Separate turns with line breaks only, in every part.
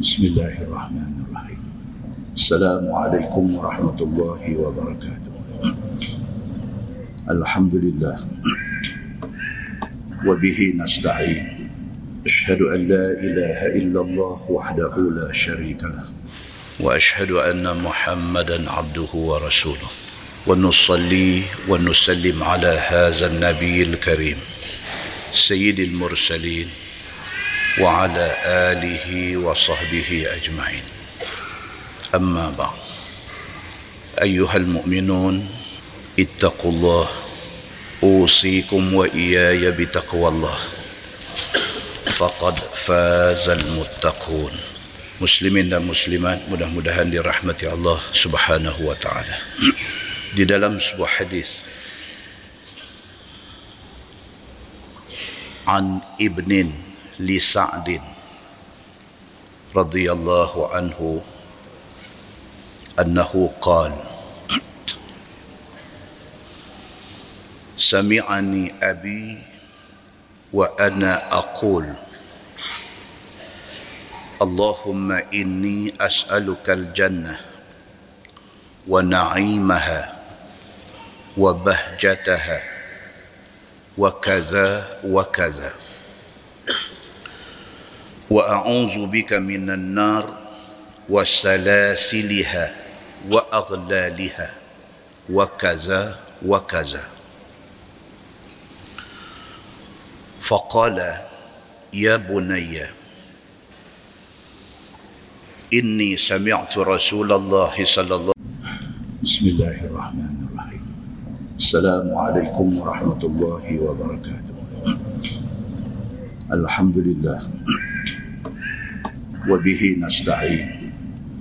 بسم الله الرحمن الرحيم السلام عليكم ورحمة الله وبركاته الحمد لله وبه نستعين أشهد أن لا إله إلا الله وحده لا شريك له وأشهد أن محمدا عبده ورسوله ونصلي ونسلم على هذا النبي الكريم سيد المرسلين وعلى آله وصحبه أجمعين أما بعد أيها المؤمنون اتقوا الله أوصيكم وإياي بتقوى الله فقد فاز المتقون muslimin dan muslimat mudah-mudahan dirahmati Allah Subhanahu wa taala. Di dalam sebuah hadis an ibnin لسعد رضي الله عنه أنه قال سمعني أبي وأنا أقول اللهم إني أسألك الجنة ونعيمها وبهجتها وكذا وكذا. وأعوذ بك من النار وسلاسلها وأغلالها وكذا وكذا. فقال يا بني إني سمعت رسول الله صلى الله بسم الله الرحمن الرحيم. السلام عليكم ورحمة الله وبركاته. الحمد لله. وبه نستعين.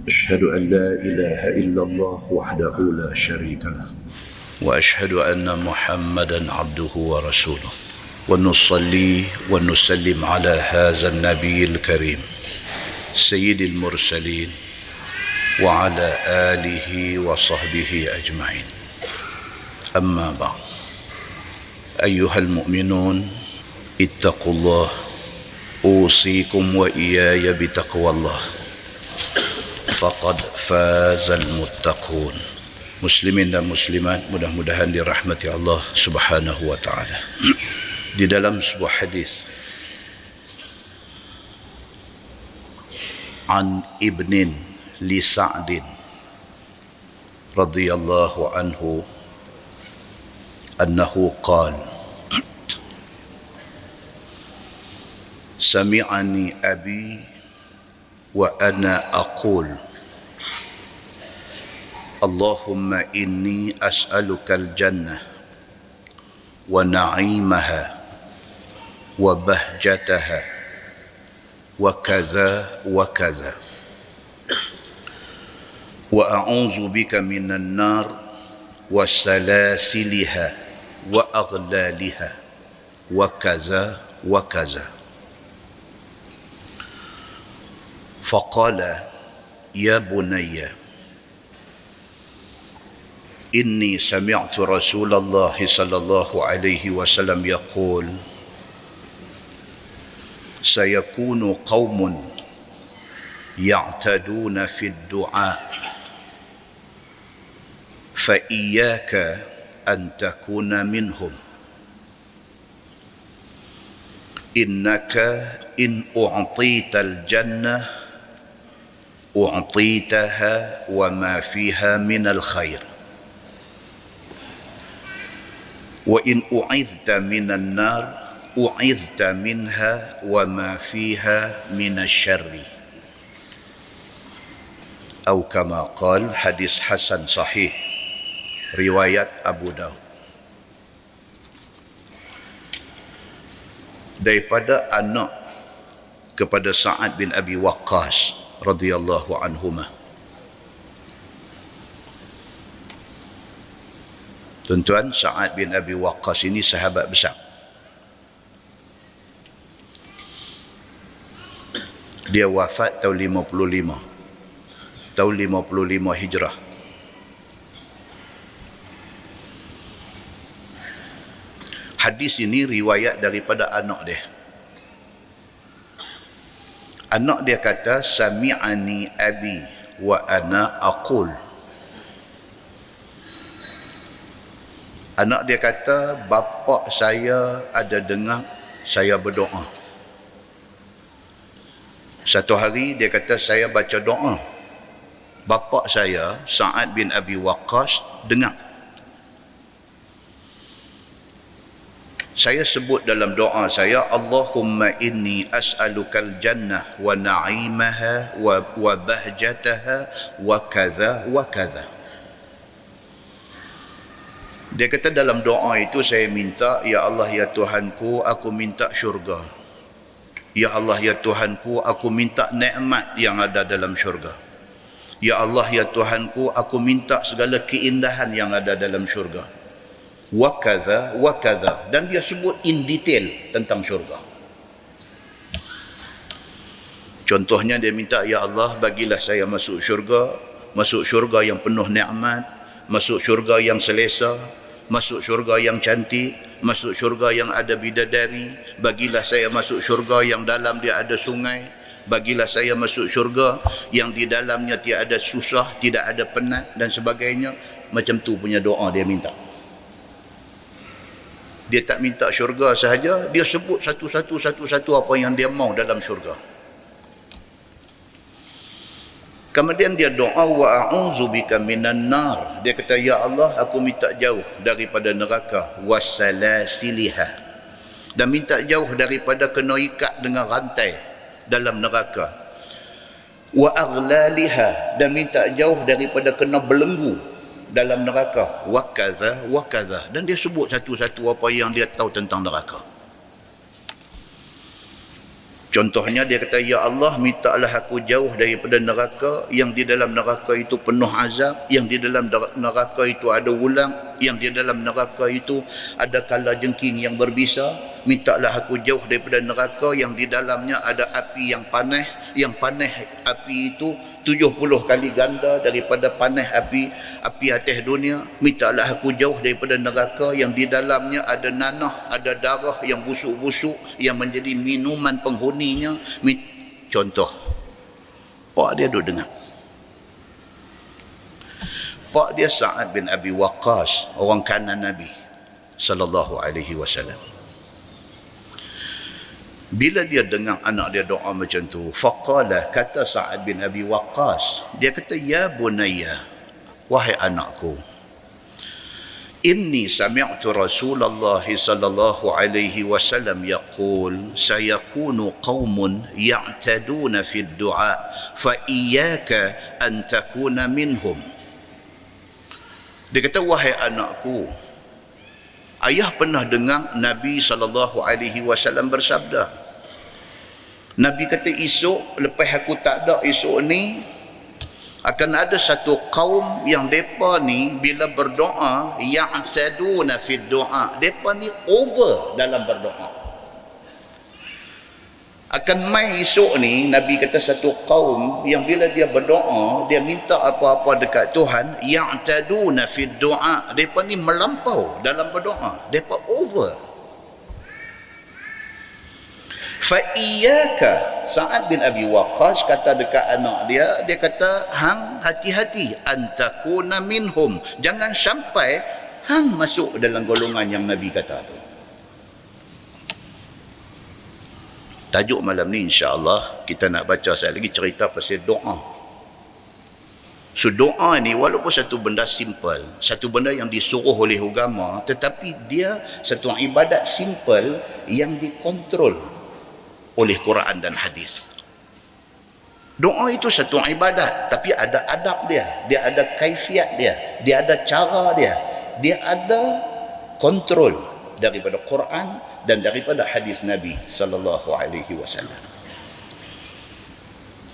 أشهد أن لا إله إلا الله وحده لا شريك له. وأشهد أن محمدا عبده ورسوله. ونصلي ونسلم على هذا النبي الكريم سيد المرسلين وعلى آله وصحبه أجمعين. أما بعد أيها المؤمنون اتقوا الله أوصيكم وإياي بتقوى الله فقد فاز المتقون muslimin dan muslimat mudah-mudahan dirahmati Allah Subhanahu wa taala. Di dalam sebuah hadis عن ابن لسعد رضي الله عنه أنه قال سمعني أبي وأنا أقول اللهم إني أسألك الجنة ونعيمها وبهجتها وكذا وكذا. وأعوذ بك من النار وسلاسلها وأغلالها وكذا وكذا. فقال يا بني إني سمعت رسول الله صلى الله عليه وسلم يقول سيكون قوم يعتدون في الدعاء فإياك أن تكون منهم. إنك إن أعطيت الجنة أعطيتها وما فيها من الخير. وإن أعذت من النار أعذت منها وما فيها من الشر. أو كما قال حديث حسن صحيح رواية أبو داود. Daripada anak kepada Sa'ad bin Abi Waqqas. Radhiyallahu anhumah Tuan-tuan, Sa'ad bin Abi Waqqas ini sahabat besar. Dia wafat tahun 55. Tahun 55 Hijrah. Hadis ini riwayat daripada anak dia. Anak dia kata sami'ani abi wa ana aqul. Anak dia kata bapa saya ada dengar saya berdoa. Satu hari dia kata saya baca doa. Bapa saya Sa'ad bin Abi Waqqas dengar saya sebut dalam doa saya Allahumma inni as'alukal jannah wa na'imaha wa, wa bahjataha wa kadha wa kadha. Dia kata dalam doa itu saya minta ya Allah ya Tuhanku aku minta syurga. Ya Allah ya Tuhanku aku minta nikmat yang ada dalam syurga. Ya Allah ya Tuhanku aku minta segala keindahan yang ada dalam syurga wa kadha wa kadha dan dia sebut in detail tentang syurga. Contohnya dia minta ya Allah bagilah saya masuk syurga. Masuk syurga yang penuh nikmat. Masuk syurga yang selesa. Masuk syurga yang cantik. Masuk syurga yang ada bidadari. Bagilah saya masuk syurga yang dalam dia ada sungai. Bagilah saya masuk syurga yang di dalamnya tiada susah tidak ada penat dan sebagainya. Macam tu punya doa dia minta dia tak minta syurga sahaja dia sebut satu-satu satu-satu apa yang dia mau dalam syurga. Kemudian dia doa wa a'udzubika minan nar. Dia kata ya Allah aku minta jauh daripada neraka. Wasalasiliha dan minta jauh daripada kena ikat dengan rantai dalam neraka. Wa aghlaliha. Dan minta jauh daripada kena belenggu dalam neraka. Wa kadza wa kadza dan dia sebut satu-satu apa yang dia tahu tentang neraka. Contohnya dia kata ya Allah mintalah aku jauh daripada neraka. Yang di dalam neraka itu penuh azab. Yang di dalam neraka itu ada ulang yang di dalam neraka itu ada kala jengking yang berbisa. Mintalah aku jauh daripada neraka. Yang di dalamnya ada api yang panas yang panas api itu 70 kali ganda daripada panas api api atas dunia. Mintalah aku jauh daripada neraka yang di dalamnya ada nanah ada darah yang busuk-busuk yang menjadi minuman penghuninya. Contoh. Pak dia duduk dengar. Pak dia Sa'ad bin Abi Waqqas orang kanan Nabi sallallahu alaihi wasallam bila dia dengar anak dia doa macam tu, faqala kata Sa'ad bin Abi Waqqas, dia kata ya bunayya, wahai anakku. Inni sami'tu Rasulullah sallallahu alaihi wasallam yaqul sayakunu qaumun ya'taduna fi ad-du'a fa iyyaka an takuna minhum. Dia kata wahai anakku, Ayah pernah dengar Nabi wasallam bersabda. Nabi kata esok lepas aku tak ada esok ni akan ada satu kaum yang depa ni bila berdoa yang taduna fi doa depa ni over dalam berdoa akan mai esok ni Nabi kata satu kaum yang bila dia berdoa dia minta apa-apa dekat Tuhan yang taduna fi doa depa ni melampau dalam berdoa. Depa over. Fa iyyaka Sa'ad bin Abi Waqqas kata dekat anak dia dia kata hang hati-hati. Antakuna minhum. Jangan sampai hang masuk dalam golongan yang Nabi kata tu Tajuk malam ni insya-Allah kita nak baca sekali lagi cerita pasal doa. So doa ni walaupun satu benda simple, satu benda yang disuruh oleh agama tetapi dia satu ibadat simple yang dikontrol oleh Quran dan hadis. Doa itu satu ibadat tapi ada adab dia, dia ada kaifiat dia, dia ada cara dia, dia ada kontrol daripada Quran dan daripada hadis Nabi sallallahu alaihi wasallam.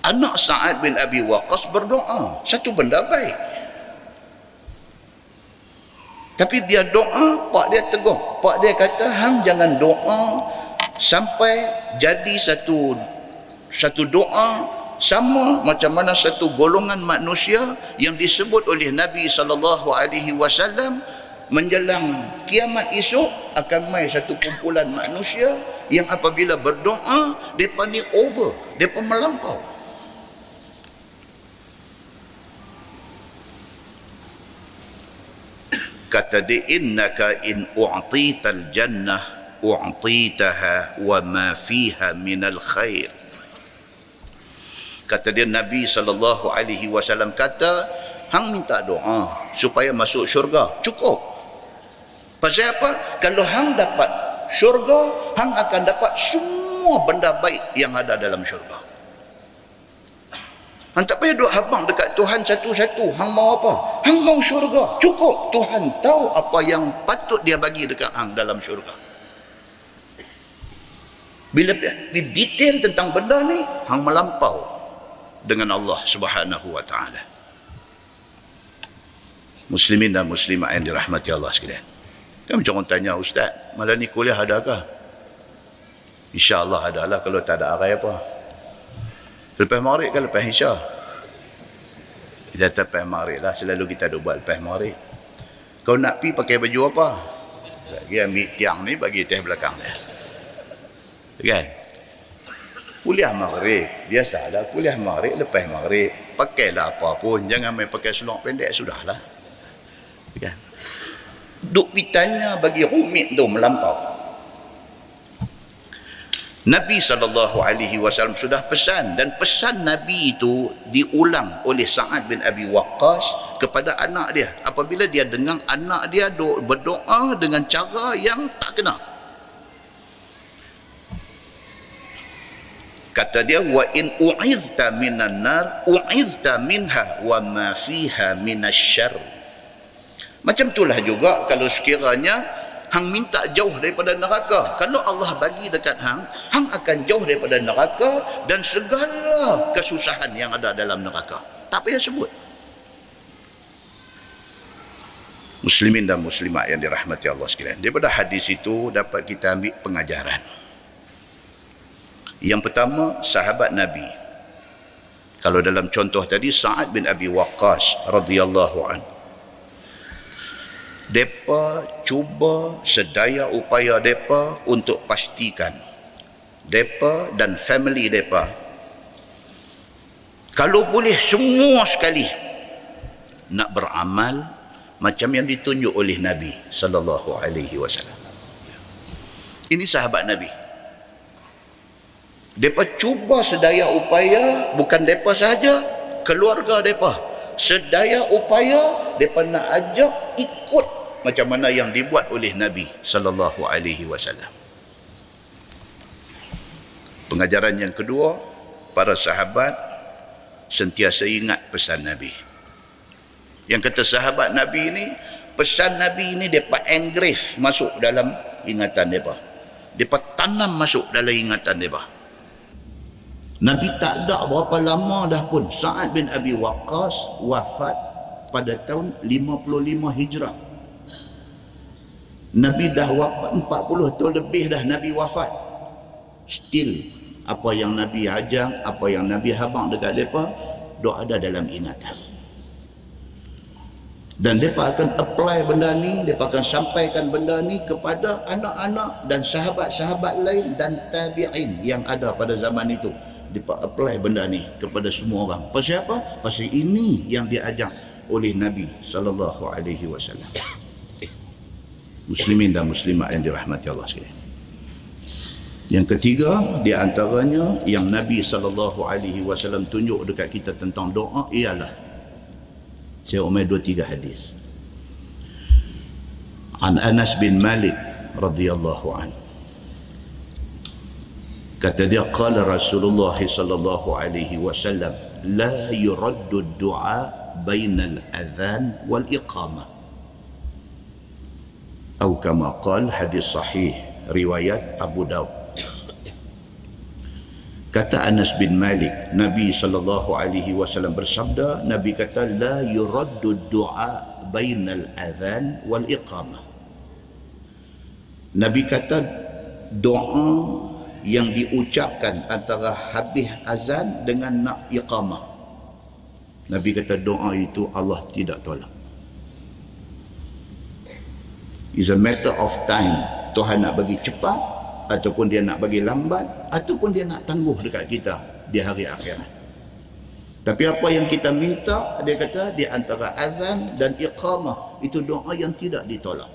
Anak Sa'ad bin Abi Waqqas berdoa, satu benda baik. Tapi dia doa, pak dia tegur. Pak dia kata, hang jangan doa sampai jadi satu satu doa sama macam mana satu golongan manusia yang disebut oleh Nabi sallallahu alaihi wasallam menjelang kiamat esok akan mai satu kumpulan manusia yang apabila berdoa depa ni over depa melampau. Kata dia innaka in u'tital jannah u'titaha wa ma fiha minal khair. Kata dia Nabi sallallahu alaihi wasallam kata hang minta doa supaya masuk syurga. Cukup Pasal apa? Kalau hang dapat syurga, hang akan dapat semua benda baik yang ada dalam syurga. Hang tak payah duduk habang dekat Tuhan satu-satu. Hang mau apa? Hang mau syurga. Cukup. Tuhan tahu apa yang patut dia bagi dekat hang dalam syurga. Bila dia detail tentang benda ni, hang melampau dengan Allah Subhanahu wa taala. Muslimin dan muslimat yang dirahmati Allah sekalian. Kan macam orang tanya Ustaz, malam ni kuliah adakah? InsyaAllah adalah kalau tak ada arai apa. Lepas maghrib kan lepas isya. Kita lepas maghrib lah. Selalu kita ada buat lepas maghrib. Kau nak pi pakai baju apa? Lagi ambil tiang ni bagi teh belakang dia. Kan? Kuliah maghrib. Biasalah kuliah maghrib lepas maghrib. Pakailah apa pun. Jangan main pakai selok pendek. Sudahlah. Kan? Duk pitanya bagi rumit tu melampau. Nabi SAW sudah pesan dan pesan Nabi itu diulang oleh Sa'ad bin Abi Waqqas kepada anak dia. Apabila dia dengar anak dia berdoa dengan cara yang tak kena. Kata dia wa in u'izta minan nar u'izta minha wa ma fiha minasyarr macam itulah juga kalau sekiranya hang minta jauh daripada neraka. Kalau Allah bagi dekat hang, hang akan jauh daripada neraka dan segala kesusahan yang ada dalam neraka. Tak payah sebut. Muslimin dan muslimat yang dirahmati Allah sekalian. Daripada hadis itu dapat kita ambil pengajaran. Yang pertama, sahabat Nabi. Kalau dalam contoh tadi, Sa'ad bin Abi Waqqas radhiyallahu anhu depa cuba sedaya upaya depa untuk pastikan. Depa dan family depa. Kalau boleh semua sekali nak beramal macam yang ditunjuk oleh Nabi sallallahu alaihi wasallam. Ini sahabat Nabi. Depa cuba sedaya upaya bukan depa saja keluarga depa. Sedaya upaya depa nak ajak ikut macam mana yang dibuat oleh Nabi sallallahu alaihi wasallam. Pengajaran yang kedua, para sahabat sentiasa ingat pesan Nabi. Yang kata sahabat Nabi ini, pesan Nabi ini depa engrave masuk dalam ingatan depa. Depa tanam masuk dalam ingatan depa. Nabi tak ada berapa lama dah pun Sa'ad bin Abi Waqqas wafat pada tahun 55 Hijrah. Nabi dah wafat 40 tahun lebih dah Nabi wafat. Still apa yang Nabi ajar, apa yang Nabi habang dekat depa, doa ada dalam ingatan. Dan mereka akan apply benda ni, mereka akan sampaikan benda ni kepada anak-anak dan sahabat-sahabat lain dan tabi'in yang ada pada zaman itu dia apply benda ni kepada semua orang. Pasal apa? Pasal ini yang diajak oleh Nabi sallallahu alaihi wasallam. Muslimin dan muslimat yang dirahmati Allah sekalian. Yang ketiga di antaranya yang Nabi sallallahu alaihi wasallam tunjuk dekat kita tentang doa ialah saya umai dua tiga hadis. An Anas bin Malik radhiyallahu anhu kata dia qala Rasulullah sallallahu alaihi wasallam la yuraddu du'a bainal adhan wal iqamah atau kama qala hadis sahih riwayat Abu Daud kata Anas bin Malik Nabi sallallahu alaihi wasallam bersabda Nabi kata la yuraddu du'a bainal adhan wal iqamah Nabi kata doa yang diucapkan antara habis azan dengan nak iqamah. Nabi kata doa itu Allah tidak tolak. Is a matter of time. Tuhan nak bagi cepat ataupun dia nak bagi lambat ataupun dia nak tangguh dekat kita di hari akhirat. Tapi apa yang kita minta dia kata di antara azan dan iqamah itu doa yang tidak ditolak.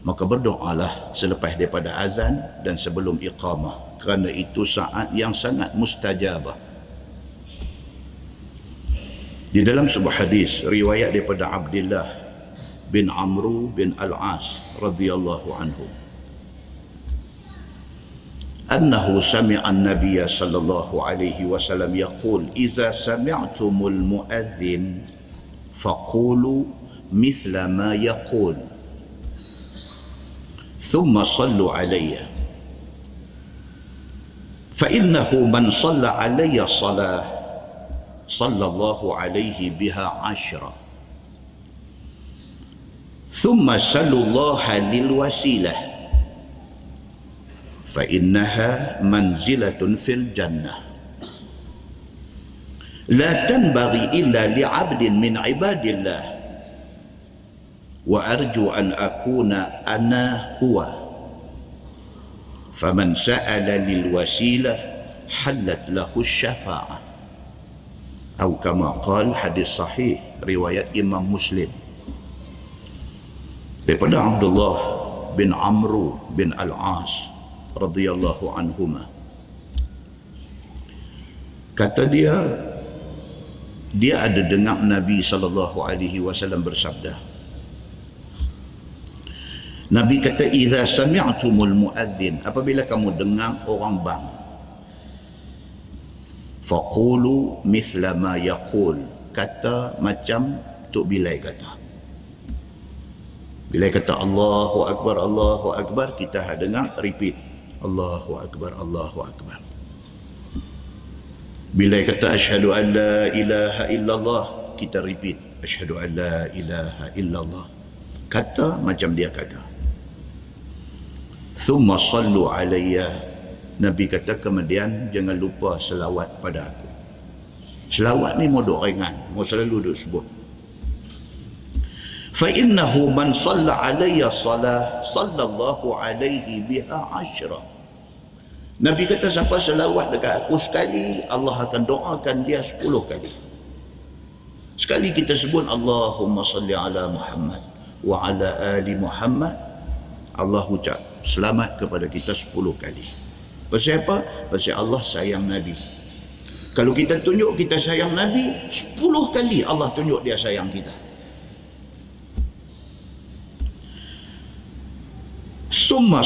Maka berdoalah selepas daripada azan dan sebelum iqamah. Kerana itu saat yang sangat mustajabah di dalam sebuah hadis riwayat daripada Abdullah bin Amru bin Al-As radhiyallahu anhu. أنه سمع النبي صلى الله عليه وسلم يقول إذا سمعتم المؤذن فقولوا مثل ما يقول ثم صلوا علي فإنه من صلى علي صلاة صلى الله عليه بها عشرة. ثم سلوا الله للوسيلة فإنها منزلة في الجنة. لا تنبغي إلا لعبد من عباد الله وأرجو أن أكون أنا هو. فمن سأل للوسيلة حلت له الشفاعة. atau kama qal hadis sahih riwayat Imam Muslim. Daripada Abdullah bin Amru bin Al-As radhiyallahu anhuma. Kata dia dia ada dengar Nabi sallallahu alaihi wasallam bersabda. Nabi kata idza sami'tumul muadzin. Apabila kamu dengar orang bang faqulu mithla ma yaqul. Kata macam tok bilai kata. Bila kata Allahu akbar Allahu akbar. Kita dengar repeat. Allahu akbar Allahu akbar. Bila kata asyhadu an la ilaha illallah. Kita repeat asyhadu an la ilaha illallah. Kata macam dia kata. Thumma sallu alayya. Nabi kata kemudian jangan lupa selawat pada aku. Selawat ni modok ringan. Mau selalu duk sebut. Fa innahu man salla alayya salah sallallahu alaihi biha ashra. Nabi kata siapa selawat dekat aku sekali, Allah akan doakan dia sepuluh kali. Sekali kita sebut Allahumma salli ala Muhammad wa ala ali Muhammad. Allah ucap selamat kepada kita 10 kali. Pasal apa? Pasal Allah sayang Nabi. Kalau kita tunjuk kita sayang Nabi, 10 kali Allah tunjuk dia sayang kita. Summa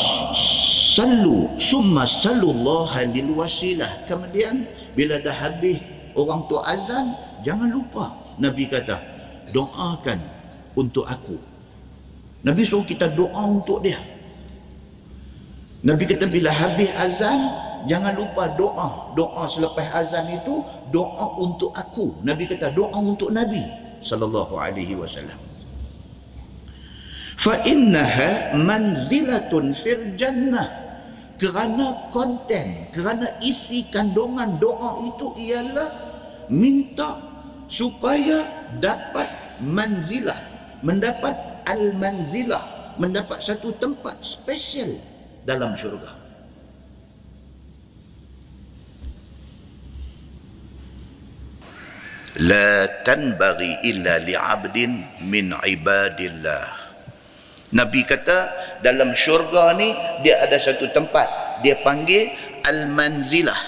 sallu, summa sallallahu lil wasilah. Kemudian bila dah habis orang tu azan, jangan lupa Nabi kata, doakan untuk aku. Nabi suruh kita doa untuk dia. Nabi kata bila habis azan jangan lupa doa. Doa selepas azan itu doa untuk aku. Nabi kata doa untuk Nabi sallallahu alaihi wasallam. Fa innaha manzilatun fil jannah. Kerana konten, kerana isi kandungan doa itu ialah minta supaya dapat manzilah, mendapat al-manzilah, mendapat satu tempat spesial dalam syurga. La tanbaghi illa li'abdin min ibadillah. Nabi kata dalam syurga ni dia ada satu tempat. Dia panggil al-manzilah.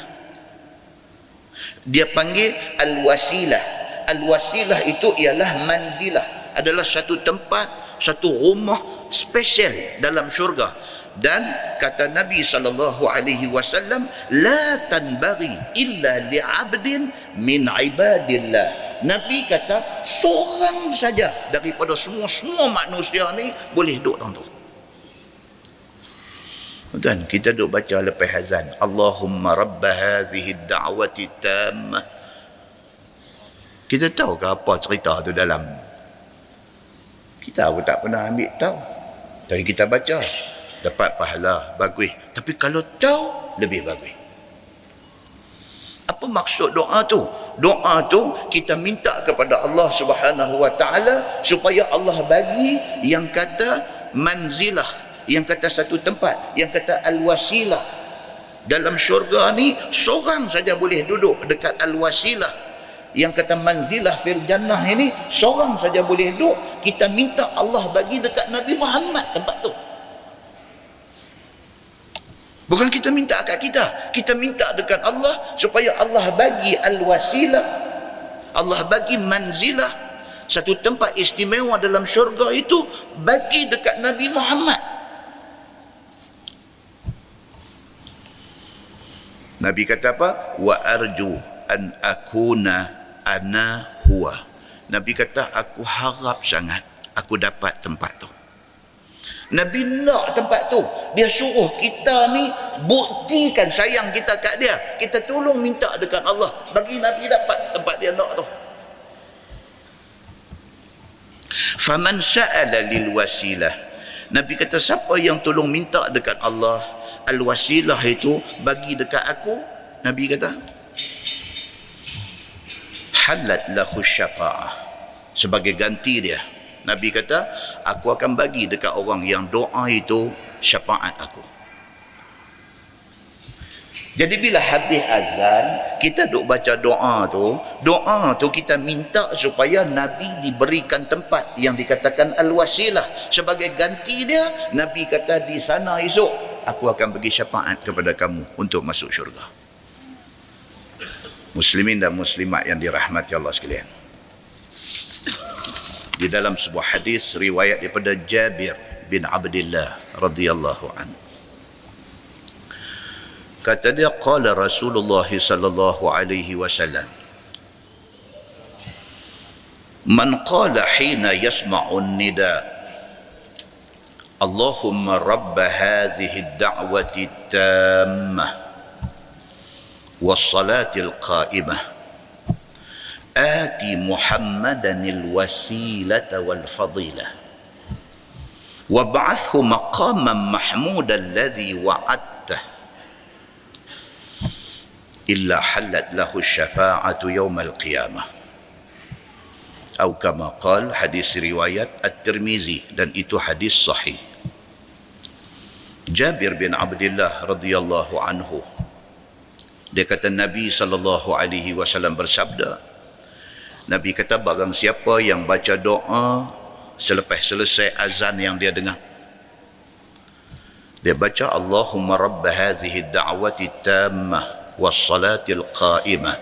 Dia panggil al-wasilah. Al-wasilah itu ialah manzilah. Adalah satu tempat, satu rumah spesial dalam syurga dan kata Nabi sallallahu alaihi wasallam la tanbaghi illa li'abdin min ibadillah Nabi kata seorang saja daripada semua-semua manusia ni boleh duduk tentu Tuan, kita duduk baca lepas azan. Allahumma rabba hadhihi da'wati tammah. Kita tahu ke apa cerita tu dalam? Kita pun tak pernah ambil tahu. Tapi kita baca dapat pahala bagus. Tapi kalau tahu lebih bagus. Apa maksud doa tu? Doa tu kita minta kepada Allah Subhanahu wa taala supaya Allah bagi yang kata manzilah yang kata satu tempat yang kata al-wasilah. Dalam syurga ni seorang saja boleh duduk dekat al-wasilah. Yang kata manzilah fil jannah ini seorang saja boleh duduk. Kita minta Allah bagi dekat Nabi Muhammad tempat tu Bukan kita minta kat kita. Kita minta dekat Allah supaya Allah bagi al-wasilah. Allah bagi manzilah. Satu tempat istimewa dalam syurga itu bagi dekat Nabi Muhammad. Nabi kata apa? Wa arju an akuna ana huwa. Nabi kata aku harap sangat aku dapat tempat tu. Nabi nak tempat tu. Dia suruh kita ni buktikan sayang kita kat dia. Kita tolong minta dekat Allah. Bagi Nabi dapat tempat dia nak tu. Faman sa'ala lil wasilah. Nabi kata siapa yang tolong minta dekat Allah. Al wasilah itu bagi dekat aku. Nabi kata. Halat lahu syafa'ah. Sebagai ganti dia. Nabi kata, aku akan bagi dekat orang yang doa itu syafaat aku. Jadi bila habis azan, kita duk baca doa tu, doa tu kita minta supaya Nabi diberikan tempat yang dikatakan al-wasilah. Sebagai ganti dia, Nabi kata di sana esok, aku akan bagi syafaat kepada kamu untuk masuk syurga. Muslimin dan muslimat yang dirahmati Allah sekalian di dalam sebuah hadis riwayat daripada Jabir bin Abdullah radhiyallahu an. Kata dia qala Rasulullah sallallahu alaihi wasallam Man qala hina yasma'u an-nida Allahumma rabb hadhihi ad-da'wati at-tammah was-salati al-qa'imah آتي محمدا الوسيلة والفضيلة. وابعثه مقاما محمودا الذي وعدته. إلا حلت له الشفاعة يوم القيامة. أو كما قال حديث رواية الترمذي dan itu hadis sahih Jabir bin Abdullah radhiyallahu anhu dia kata Nabi sallallahu alaihi wasallam bersabda Nabi kata barang siapa yang baca doa selepas selesai azan yang dia dengar. Dia baca Allahumma rabb hazihi da'wati tammah was salati al-qa'imah.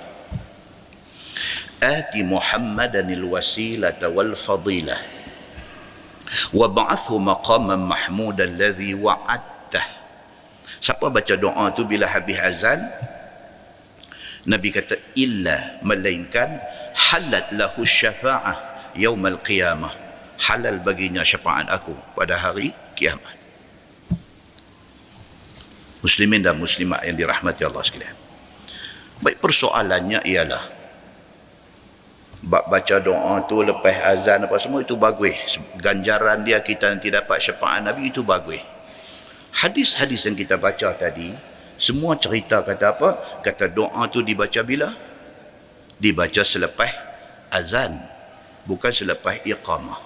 Ati Muhammadan al-wasilata wal fadilah. Wa ba'athu maqaman mahmudan alladhi wa'adtah. Siapa baca doa tu bila habis azan? Nabi kata illa melainkan halat lahu syafa'ah yaumal qiyamah. Halal baginya syafaat aku pada hari kiamat. Muslimin dan muslimat yang dirahmati Allah sekalian. Baik persoalannya ialah baca doa tu lepas azan apa semua itu bagus. Ganjaran dia kita nanti dapat syafaat Nabi itu bagus. Hadis-hadis yang kita baca tadi semua cerita kata apa? Kata doa tu dibaca bila dibaca selepas azan bukan selepas iqamah.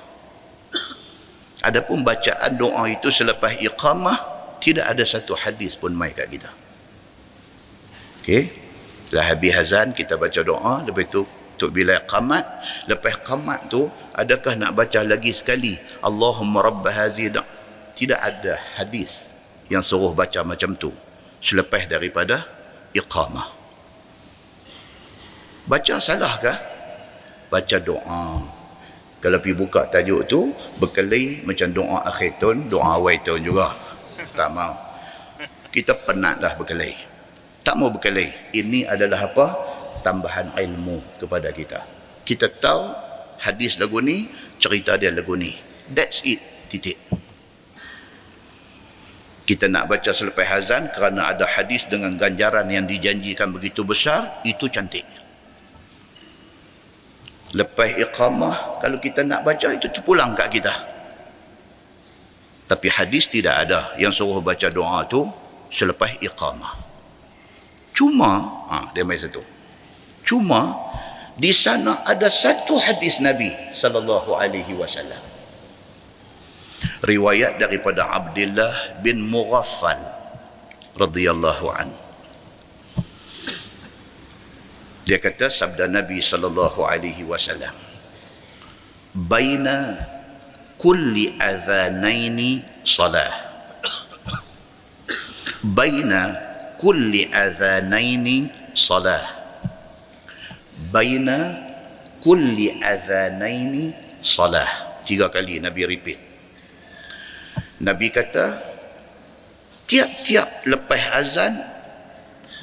Adapun bacaan doa itu selepas iqamah tidak ada satu hadis pun mai kat kita. Okey? Setelah habis azan kita baca doa lepas itu untuk bila qamat lepas qamat tu adakah nak baca lagi sekali Allahumma rabb hazihi tidak ada hadis yang suruh baca macam tu selepas daripada iqamah Baca salah kah? Baca doa. Kalau pergi buka tajuk tu, berkeli macam doa akhir tahun, doa awal tahun juga. Tak mau. Kita penat dah berkeli. Tak mau berkeli. Ini adalah apa? Tambahan ilmu kepada kita. Kita tahu hadis lagu ni, cerita dia lagu ni. That's it. Titik. Kita nak baca selepas hazan kerana ada hadis dengan ganjaran yang dijanjikan begitu besar, itu cantik lepas iqamah kalau kita nak baca itu terpulang kat kita. Tapi hadis tidak ada yang suruh baca doa tu selepas iqamah. Cuma ha, dia main satu. Cuma di sana ada satu hadis Nabi sallallahu alaihi wasallam. Riwayat daripada Abdullah bin Mughaffal radhiyallahu an dia kata sabda Nabi sallallahu alaihi wasallam baina kulli adhanaini salah. Baina kulli adhanaini salah. Baina kulli adhanaini salah. Tiga kali Nabi repeat. Nabi kata tiap-tiap lepas azan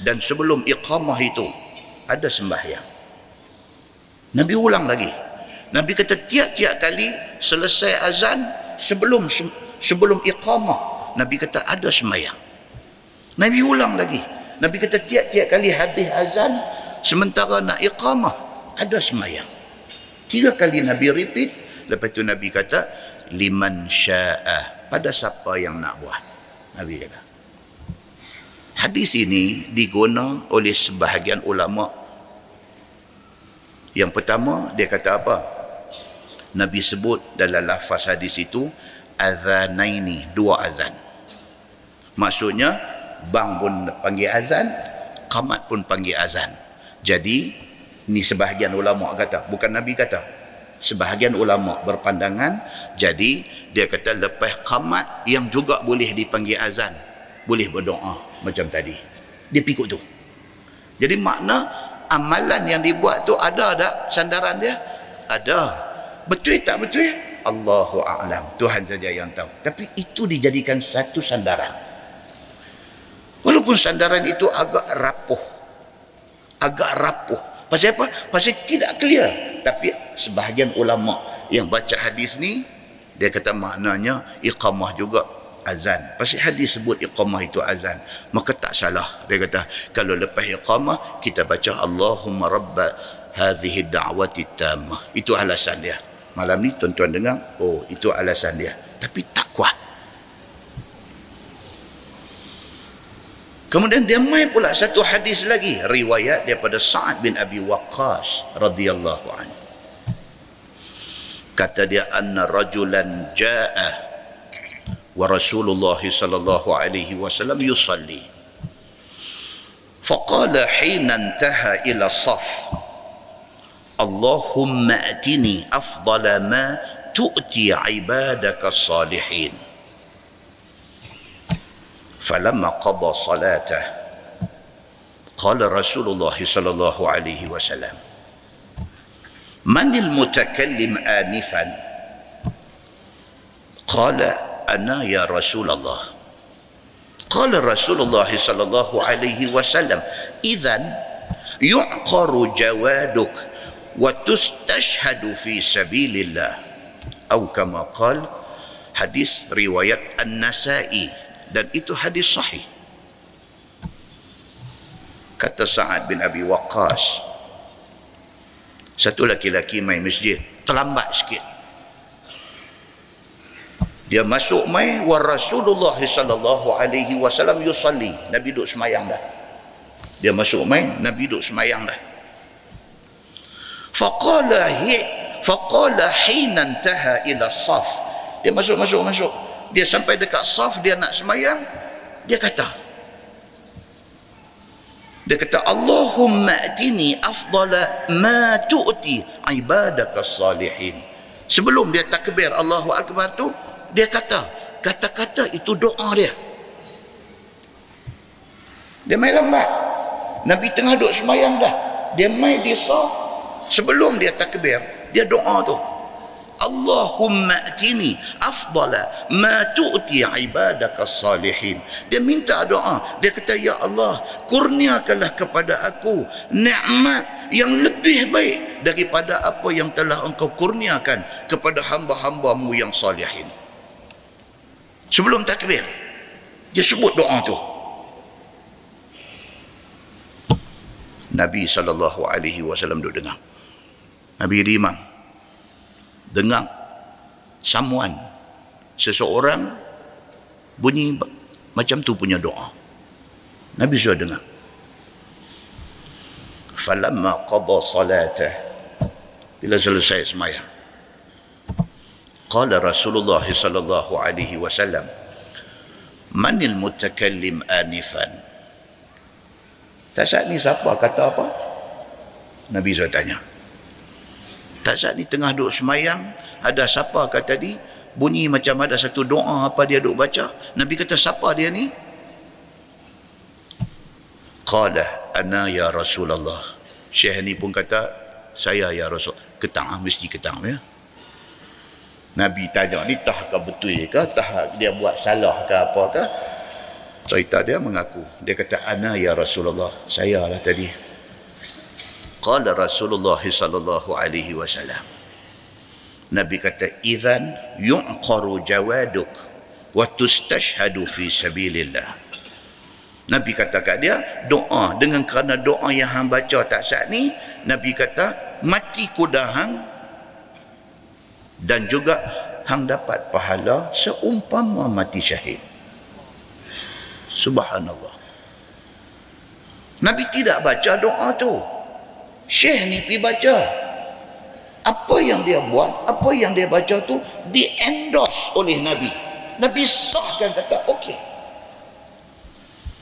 dan sebelum iqamah itu ada sembahyang Nabi ulang lagi Nabi kata tiap-tiap kali selesai azan sebelum sebelum iqamah Nabi kata ada semayang. Nabi ulang lagi. Nabi kata tiap-tiap kali habis azan sementara nak iqamah ada semayang. Tiga kali Nabi repeat lepas tu Nabi kata liman sya'a pada siapa yang nak buat. Nabi kata. Hadis ini diguna oleh sebahagian ulama. Yang pertama dia kata apa? Nabi sebut dalam lafaz hadis itu azanaini dua azan. Maksudnya bang pun panggil azan, qamat pun panggil azan. Jadi ni sebahagian ulama kata, bukan Nabi kata. Sebahagian ulama berpandangan jadi dia kata lepas qamat yang juga boleh dipanggil azan, boleh berdoa macam tadi. Dia pikul tu. Jadi makna amalan yang dibuat tu ada tak sandaran dia? Ada. Betul tak betul? Allahu a'lam. Tuhan saja yang tahu. Tapi itu dijadikan satu sandaran. Walaupun sandaran itu agak rapuh. Agak rapuh. Pasal apa? Pasal tidak clear. Tapi sebahagian ulama yang baca hadis ni dia kata maknanya iqamah juga azan. Pasal hadis sebut iqamah itu azan. Maka tak salah. Dia kata kalau lepas iqamah kita baca Allahumma rabba hadhihi da'wati tammah. Itu alasan dia. Malam ni tuan-tuan dengar, oh itu alasan dia. Tapi tak kuat. Kemudian dia main pula satu hadis lagi. Riwayat daripada Sa'ad bin Abi Waqqas radhiyallahu anhu. Kata dia anna rajulan ja'a wa Rasulullah sallallahu alaihi wasallam yusalli. فقال حين انتهى إلى الصف اللهم أتني أفضل ما تؤتي عبادك الصالحين فلما قضى صلاته قال رسول الله صلى الله عليه وسلم من المتكلم انفا قال ana ya Rasulullah. Qala Rasulullah sallallahu alaihi wasallam, "Idzan yuqaru jawaduk wa tustashhadu fi sabilillah." Atau kama qal hadis riwayat An-Nasa'i dan itu hadis sahih. Kata Sa'ad bin Abi Waqqas. Satu laki-laki main masjid, terlambat sikit dia masuk mai wa Rasulullah sallallahu alaihi wasallam yusalli. Nabi duduk semayang dah. Dia masuk mai Nabi duduk semayang dah. Faqala hi faqala hina intaha ila saf. Dia masuk masuk masuk. Dia sampai dekat saf dia nak semayang dia kata dia kata Allahumma atini afdala ma tu'ti ibadaka salihin. Sebelum dia takbir Allahu Akbar tu dia kata kata-kata itu doa dia. Dia main lambat. Nabi tengah duduk semayang dah. Dia main di saf sebelum dia takbir dia doa tu. Allahumma atini afdala ma tu'ti ibadaka salihin. Dia minta doa. Dia kata ya Allah kurniakanlah kepada aku nikmat yang lebih baik daripada apa yang telah engkau kurniakan kepada hamba-hambamu yang salihin sebelum takbir dia sebut doa tu. Nabi sallallahu alaihi wasallam duduk dengar. Nabi Rimang. Dengar samuan seseorang bunyi macam tu punya doa. Nabi sudah dengar. Falamma qada salatah. Bila selesai sembahyang qala rasulullah sallallahu alaihi wasallam manil mutakallim anifan. Tak saat ni siapa kata apa? Nabi saya tanya. Saat ni tengah duduk semayang ada siapa kata tadi bunyi macam ada satu doa apa dia duduk baca nabi kata siapa dia ni? Qala ana ya rasulullah. Syekh ni pun kata saya ya rasul ketang mesti ketang ya Nabi tanya ni tah ke betul ke? Tah dia buat salah ke apa ke? Cerita dia mengaku. Dia kata ana ya Rasulullah. Saya lah tadi. Qala Rasulullah sallallahu alaihi wasallam. Nabi kata idzan yuqaru jawaduk wa tustashhadu fi sabilillah. Nabi kata kat dia doa. Dengan kerana doa yang hang baca tak sat ni Nabi kata mati kuda hang dan juga hang dapat pahala seumpama mati syahid. Subhanallah. Nabi tidak baca doa tu. Syekh ni pergi baca. Apa yang dia buat apa yang dia baca tu di endorse oleh Nabi. Nabi sahkan kata okey.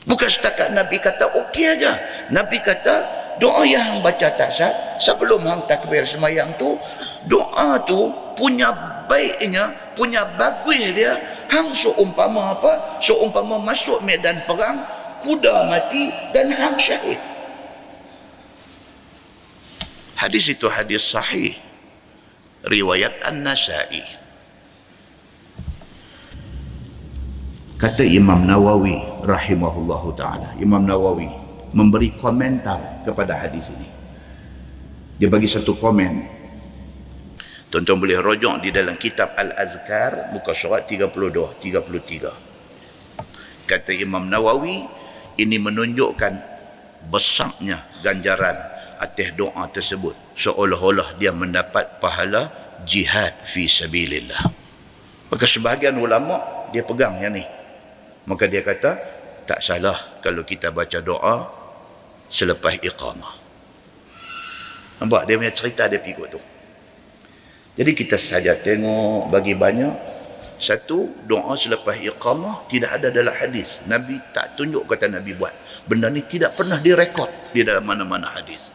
Bukan setakat Nabi kata okey aja. Nabi kata doa yang baca tak sah sebelum hang takbir semayang tu doa tu punya baiknya punya bagus dia hang seumpama apa seumpama masuk medan perang kuda mati dan hang syahid hadis itu hadis sahih riwayat An-Nasai kata Imam Nawawi rahimahullahu taala Imam Nawawi memberi komentar kepada hadis ini. Dia bagi satu komen. Tuan-tuan boleh rojok di dalam kitab Al-Azkar muka surat 32 33. Kata Imam Nawawi ini menunjukkan besarnya ganjaran atas doa tersebut seolah-olah dia mendapat pahala jihad fi sabilillah. Maka sebahagian ulama dia pegang yang ni. Maka dia kata tak salah kalau kita baca doa selepas iqamah. Nampak dia punya cerita dia pergi tu. Jadi kita saja tengok bagi banyak satu doa selepas iqamah tidak ada dalam hadis. Nabi tak tunjuk kata Nabi buat. Benda ni tidak pernah direkod di dalam mana-mana hadis.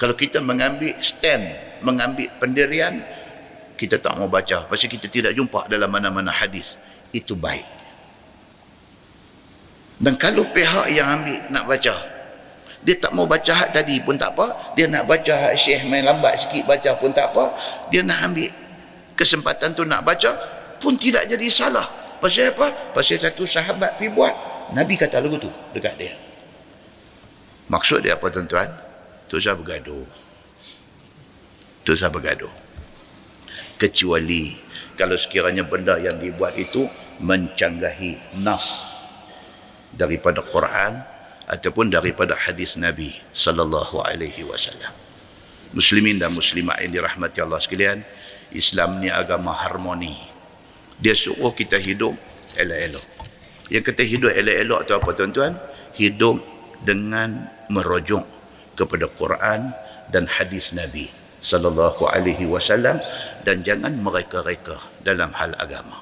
Kalau kita mengambil stand, mengambil pendirian, kita tak mau baca. Pasal kita tidak jumpa dalam mana-mana hadis. Itu baik. Dan kalau pihak yang ambil nak baca, dia tak mau baca hak tadi pun tak apa. Dia nak baca hak syekh main lambat sikit baca pun tak apa. Dia nak ambil kesempatan tu nak baca pun tidak jadi salah. Pasal apa? Pasal satu sahabat pergi buat. Nabi kata lagu tu dekat dia. Maksud dia apa tuan-tuan? Tu saya bergaduh? Tu saya bergaduh? Kecuali kalau sekiranya benda yang dibuat itu mencanggahi nas daripada Quran ataupun daripada hadis Nabi sallallahu alaihi wasallam. Muslimin dan muslimat yang dirahmati Allah sekalian, Islam ni agama harmoni. Dia suruh kita hidup elok-elok. Yang kita hidup elok-elok tu apa tuan-tuan? Hidup dengan merujuk kepada Quran dan hadis Nabi sallallahu alaihi wasallam dan jangan mereka-reka dalam hal agama.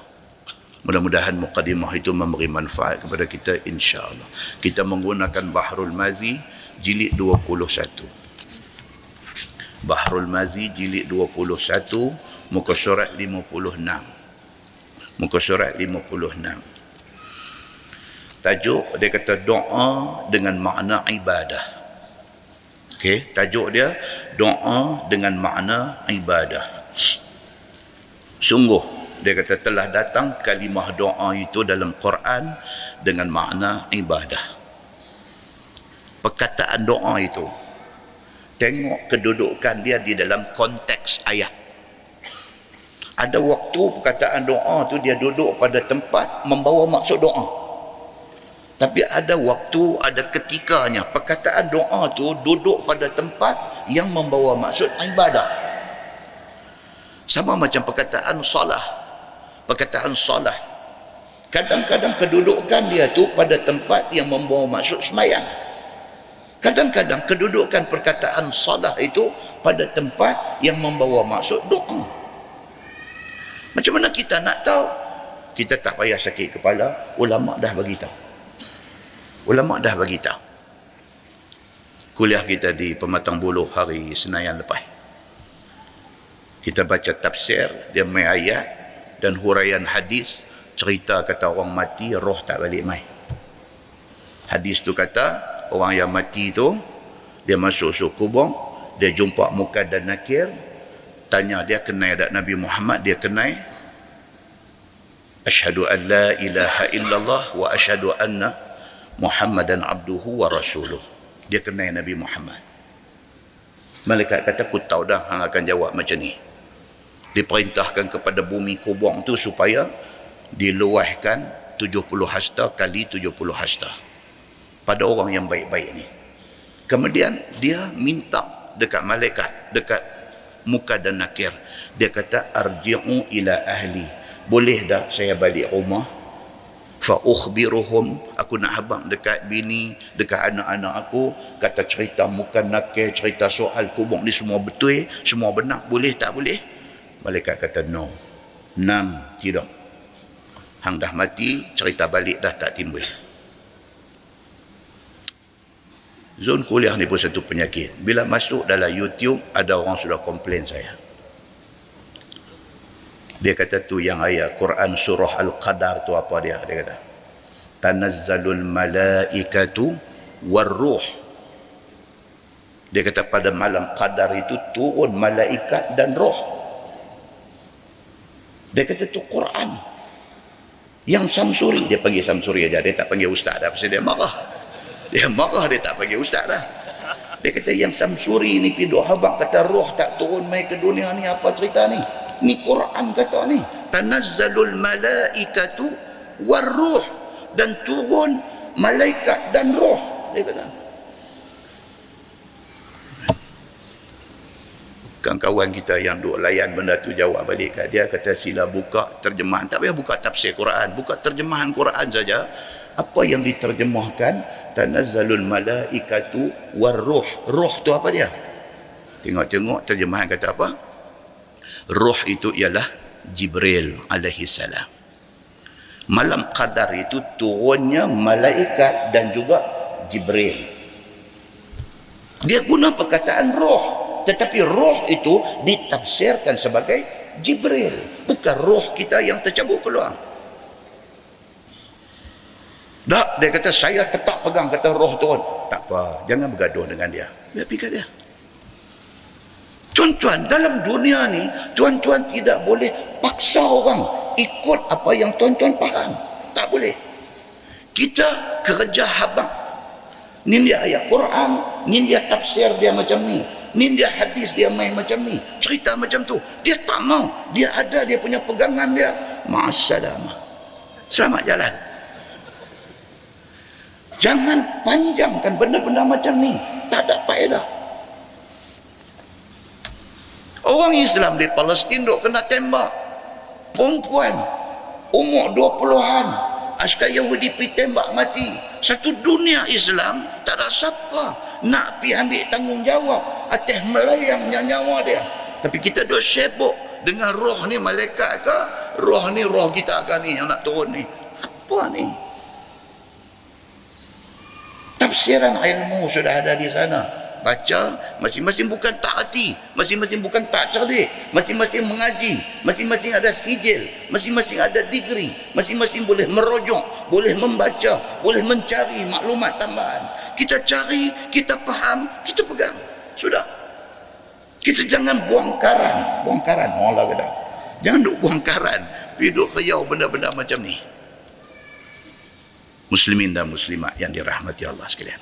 Mudah-mudahan mukadimah itu memberi manfaat kepada kita insya-Allah. Kita menggunakan Bahrul Mazi jilid 21. Bahrul Mazi jilid 21 muka surat 56. Muka surat 56. Tajuk dia kata doa dengan makna ibadah. Okey, tajuk dia doa dengan makna ibadah. Sungguh dia kata telah datang kalimah doa itu dalam Quran dengan makna ibadah. Perkataan doa itu tengok kedudukan dia di dalam konteks ayat. Ada waktu perkataan doa tu dia duduk pada tempat membawa maksud doa. Tapi ada waktu ada ketikanya perkataan doa tu duduk pada tempat yang membawa maksud ibadah. Sama macam perkataan salah perkataan salah kadang-kadang kedudukan dia tu pada tempat yang membawa maksud semayang Kadang-kadang kedudukan perkataan salah itu pada tempat yang membawa maksud doa. Macam mana kita nak tahu? Kita tak payah sakit kepala, ulama dah bagi tahu. Ulama dah bagi tahu. Kuliah kita di Pematang Buluh hari Senayan lepas. Kita baca tafsir, dia main ayat dan huraian hadis, cerita kata orang mati, roh tak balik mai. Hadis tu kata, orang yang mati tu dia masuk suku kubur dia jumpa muka dan nakir tanya dia kenal tak Nabi Muhammad dia kenal asyhadu an la ilaha illallah wa asyhadu anna Muhammadan abduhu wa rasuluh. Dia kenal Nabi Muhammad. Malaikat kata aku tahu dah hang akan jawab macam ni diperintahkan kepada bumi kubur tu supaya diluahkan 70 hasta kali 70 hasta pada orang yang baik-baik ni. Kemudian dia minta dekat malaikat, dekat muka dan nakir. Dia kata arji'u ila ahli. Boleh dah saya balik rumah? Fa ukhbiruhum aku nak habang dekat bini, dekat anak-anak aku, kata cerita muka nakir, cerita soal kubur ni semua betul, semua benar, boleh tak boleh? Malaikat kata no. Nam, tidak. Hang dah mati, cerita balik dah tak timbul. Zon kuliah ni pun satu penyakit. Bila masuk dalam YouTube, ada orang sudah komplain saya. Dia kata tu yang ayat Quran surah Al-Qadar tu apa dia? Dia kata. Tanazzalul malaikatu warruh. Dia kata pada malam qadar itu turun malaikat dan roh. Dia kata tu Quran. Yang Samsuri, dia panggil Samsuri aja, dia tak panggil ustaz dah, pasal dia marah. Dia marah dia tak panggil ustaz dah. Dia kata yang Samsuri ni pergi duk habak kata roh tak turun mai ke dunia ni apa cerita ni? Ni Quran kata ni. Tanazzalul malaikatu warruh dan turun malaikat dan roh. Dia kata. Kawan-kawan kita yang duk layan benda tu jawab balik kat dia kata sila buka terjemahan. Tak payah buka tafsir Quran buka terjemahan Quran saja. Apa yang diterjemahkan? Tanazzalul malaikatu warruh ruh. Tu apa dia? Tengok-tengok terjemahan kata apa? Ruh itu ialah jibril alaihi salam. Malam qadar itu turunnya malaikat dan juga jibril. Dia guna perkataan roh tetapi roh itu ditafsirkan sebagai jibril bukan roh kita yang tercabut keluar tak, dia kata saya tetap pegang kata roh turun. Tak apa, jangan bergaduh dengan dia. Dia pergi dia. Tuan-tuan, dalam dunia ni, tuan-tuan tidak boleh paksa orang ikut apa yang tuan-tuan faham. Tak boleh. Kita kerja habang. Ni dia ayat Quran, ni dia tafsir dia macam ni. Ni dia hadis dia main macam ni. Cerita macam tu. Dia tak mau. Dia ada dia punya pegangan dia. Ma'asalamah. Selamat jalan. Jangan panjangkan benda-benda macam ni. Tak ada faedah. Orang Islam di Palestin duk kena tembak. Perempuan. Umur dua puluhan. Askar Yahudi pergi tembak mati. Satu dunia Islam tak ada siapa nak pergi ambil tanggungjawab atas melayang nyawa dia. Tapi kita duk sibuk dengan roh ni malaikat ke? Roh ni roh kita akan ni yang nak turun ni. Apa ni? tafsiran ilmu sudah ada di sana baca masing-masing bukan tak hati masing-masing bukan tak cerdik masing-masing mengaji masing-masing ada sijil masing-masing ada degree masing-masing boleh merojok boleh membaca boleh mencari maklumat tambahan kita cari kita faham kita pegang sudah kita jangan buang karan buang karan Allah kata jangan duk buang karan pergi duk keyau benda-benda macam ni muslimin dan muslimat yang dirahmati Allah sekalian.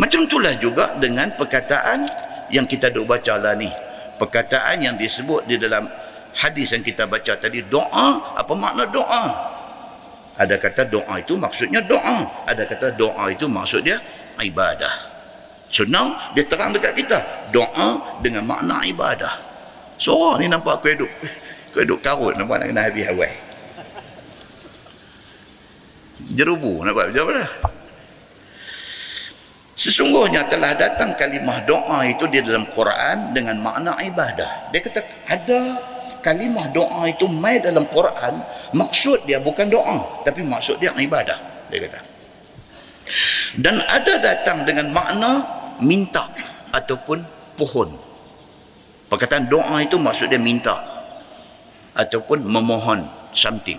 Macam itulah juga dengan perkataan yang kita duk baca lah ni. Perkataan yang disebut di dalam hadis yang kita baca tadi doa, apa makna doa? Ada kata doa itu maksudnya doa. Ada kata doa itu maksudnya ibadah. So now dia terang dekat kita doa dengan makna ibadah. So ni nampak aku hidup. Aku hidup karut nampak nak kena habis awal jerubu buat macam mana Sesungguhnya telah datang kalimah doa itu di dalam Quran dengan makna ibadah. Dia kata ada kalimah doa itu mai dalam Quran, maksud dia bukan doa, tapi maksud dia ibadah. Dia kata. Dan ada datang dengan makna minta ataupun pohon. Perkataan doa itu maksud dia minta ataupun memohon something.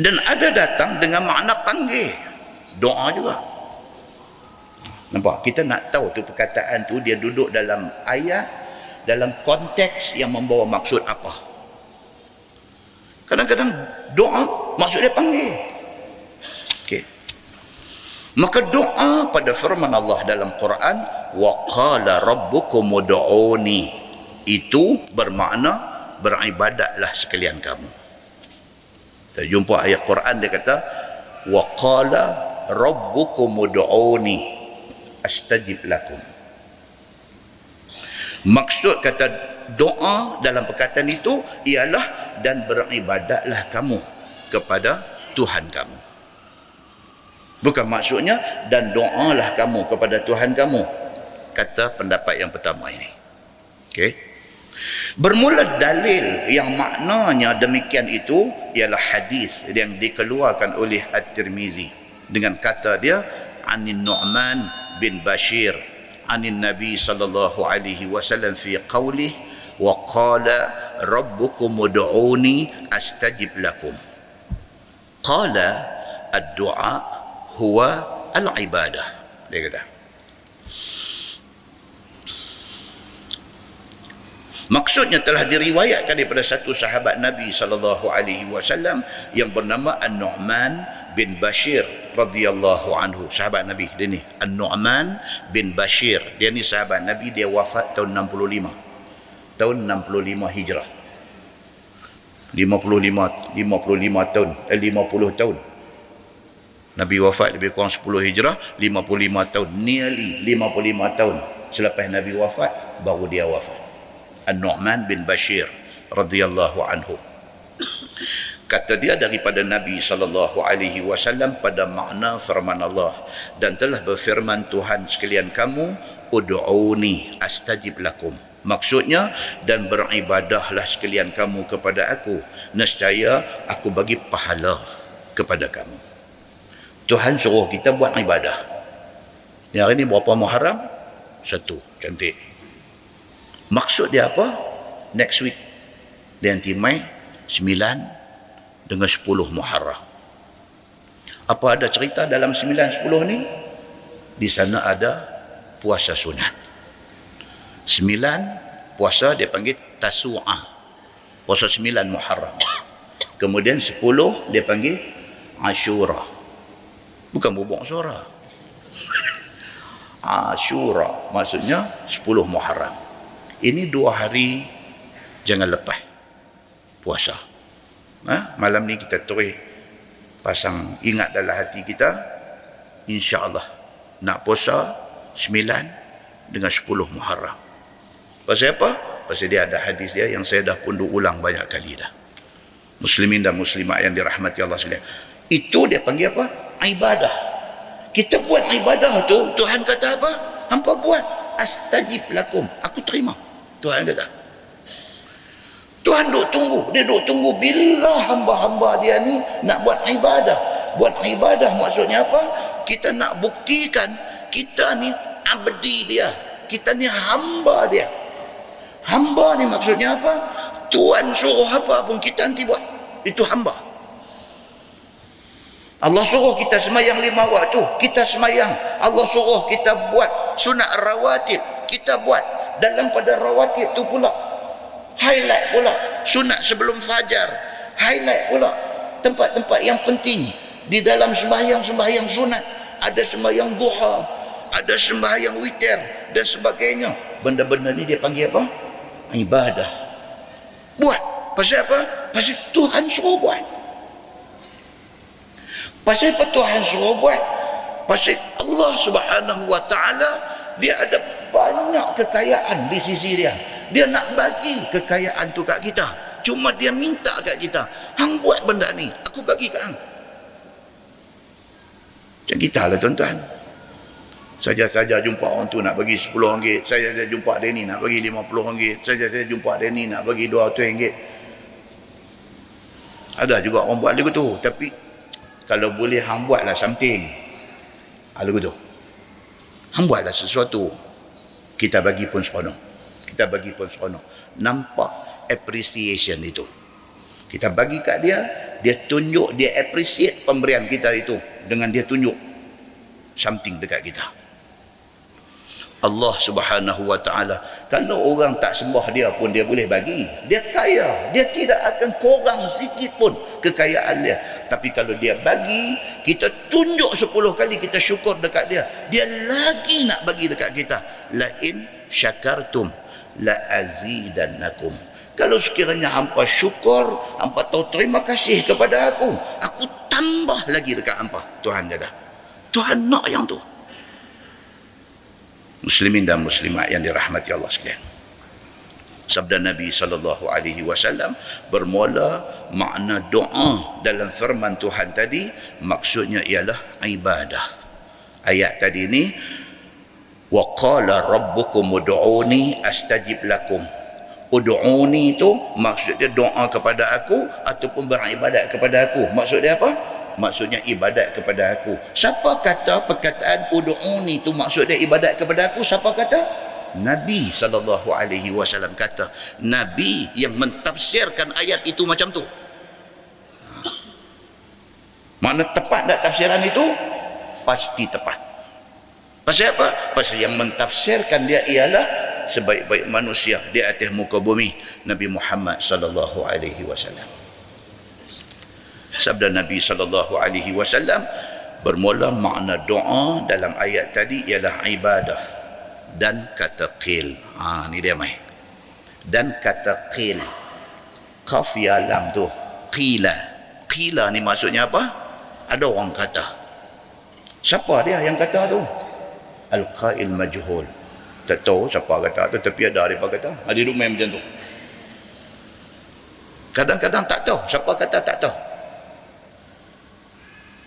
Dan ada datang dengan makna panggil. Doa juga. Nampak? Kita nak tahu tu perkataan tu dia duduk dalam ayat dalam konteks yang membawa maksud apa. Kadang-kadang doa maksud dia panggil. Okey. Maka doa pada firman Allah dalam Quran wa qala rabbukum ud'uni itu bermakna beribadatlah sekalian kamu. Kita jumpa ayat Quran dia kata wa qala rabbukum ud'uni astajib lakum maksud kata doa dalam perkataan itu ialah dan beribadatlah kamu kepada Tuhan kamu. Bukan maksudnya dan doalah kamu kepada Tuhan kamu. Kata pendapat yang pertama ini. Okey. Bermula dalil yang maknanya demikian itu ialah hadis yang dikeluarkan oleh At-Tirmizi dengan kata dia anin Nu'man bin Bashir عن النبي صلى الله عليه وسلم في قوله وقال ربكم ادعوني استجب لكم قال الدعاء هو العباده dia kata Maksudnya telah diriwayatkan daripada satu sahabat Nabi sallallahu alaihi wasallam yang bernama An-Nu'man bin Bashir radhiyallahu anhu. Sahabat Nabi dia ni An-Nu'man bin Bashir. Dia ni sahabat Nabi dia wafat tahun 65 tahun 65 Hijrah. 55 55 tahun. Eh 50 tahun. Nabi wafat lebih kurang 10 Hijrah 55 tahun. Nearly 55 tahun selepas Nabi wafat baru dia wafat. An-Nu'man bin Bashir radhiyallahu anhu kata dia daripada Nabi sallallahu alaihi wasallam pada makna firman Allah. Dan telah berfirman Tuhan sekalian kamu ud'uni astajib lakum. Maksudnya dan beribadahlah sekalian kamu kepada aku. Nescaya aku bagi pahala kepada kamu. Tuhan suruh kita buat ibadah. Yang hari ini berapa Muharram? Satu. Cantik. Maksud dia apa? Next week. Dia nanti Mai sembilan dengan 10 Muharram. Apa ada cerita dalam 9 10 ni? Di sana ada puasa sunat. 9 puasa dia panggil Tasu'a. Puasa 9 Muharram. Kemudian 10 dia panggil Ashura. Bukan bubuk suara. Ashura maksudnya 10 Muharram. Ini dua hari jangan lepas puasa ha? malam ni kita terus pasang ingat dalam hati kita insya-Allah nak puasa 9 dengan 10 Muharram. Pasal apa? Pasal dia ada hadis dia yang saya dah pun ulang banyak kali dah. Muslimin dan muslimat yang dirahmati Allah sekalian. Itu dia panggil apa? Ibadah. Kita buat ibadah tu, Tuhan kata apa? Hampa buat. Astajib lakum. Aku terima. Tuhan kata. Tuhan duk tunggu. Dia duk tunggu bila hamba-hamba dia ni nak buat ibadah. Buat ibadah maksudnya apa? Kita nak buktikan kita ni abdi dia. Kita ni hamba dia. Hamba ni maksudnya apa? Tuhan suruh apa pun kita nanti buat. Itu hamba. Allah suruh kita semayang lima waktu. Kita semayang. Allah suruh kita buat sunat rawatib. Kita buat. Dalam pada rawatib tu pula highlight pula sunat sebelum fajar. Highlight pula tempat-tempat yang penting. Di dalam sembahyang-sembahyang sunat ada sembahyang duha ada sembahyang witir dan sebagainya. Benda-benda ni dia panggil apa? Ibadah. Buat. Pasal apa? Pasal Tuhan suruh buat. Pasal apa Tuhan suruh buat? Pasal Allah subhanahu wa ta'ala dia ada banyak kekayaan di sisi dia dia nak bagi kekayaan tu kat kita. Cuma dia minta kat kita hang buat benda ni aku bagi kat hang. Macam kita lah tuan-tuan. Saja-saja jumpa orang tu nak bagi 10 ringgit saya saja jumpa dia ni nak bagi 50 ringgit saja saja jumpa dia ni nak bagi 200 ringgit ada juga orang buat lagu tu tapi kalau boleh hang buatlah something. Ha, lagu tu. Hang buatlah sesuatu. Kita bagi pun seronok kita bagi pun seronok. Nampak appreciation itu. Kita bagi kat dia dia tunjuk dia appreciate pemberian kita itu dengan dia tunjuk something dekat kita. Allah subhanahu wa ta'ala kalau orang tak sembah dia pun dia boleh bagi. Dia kaya dia tidak akan kurang sikit pun kekayaan dia. Tapi kalau dia bagi kita tunjuk sepuluh kali kita syukur dekat dia. Dia lagi nak bagi dekat kita. Lain syakartum la azidannakum kalau sekiranya hampa syukur, hampa tahu terima kasih kepada aku, aku tambah lagi dekat hampa. Tuhan dia Tuhan nak yang tu. Muslimin dan muslimat yang dirahmati Allah sekalian. Sabda Nabi sallallahu alaihi wasallam bermula makna doa dalam firman Tuhan tadi maksudnya ialah ibadah. Ayat tadi ni wa qala rabbukum ud'uni astajib lakum Udu'uni itu maksud dia doa kepada aku ataupun beribadat kepada aku. Maksud dia apa? Maksudnya ibadat kepada aku. Siapa kata perkataan udu'uni itu maksud dia ibadat kepada aku? Siapa kata? Nabi sallallahu alaihi wasallam kata, nabi yang mentafsirkan ayat itu macam tu. Mana tepat tak tafsiran itu? Pasti tepat. Pasal apa? Pasal yang mentafsirkan dia ialah sebaik-baik manusia di atas muka bumi Nabi Muhammad sallallahu alaihi wasallam. Sabda Nabi sallallahu alaihi wasallam bermula makna doa dalam ayat tadi ialah ibadah dan kata qil. Ha ni dia mai. Dan kata qil. Qaf ya lam tu qila. Qila ni maksudnya apa? Ada orang kata. Siapa dia yang kata tu? Al-qail majhul. Tak tahu siapa kata tu tapi ada mereka kata. Ada duduk main macam tu? Kadang-kadang tak tahu. Siapa kata tak tahu?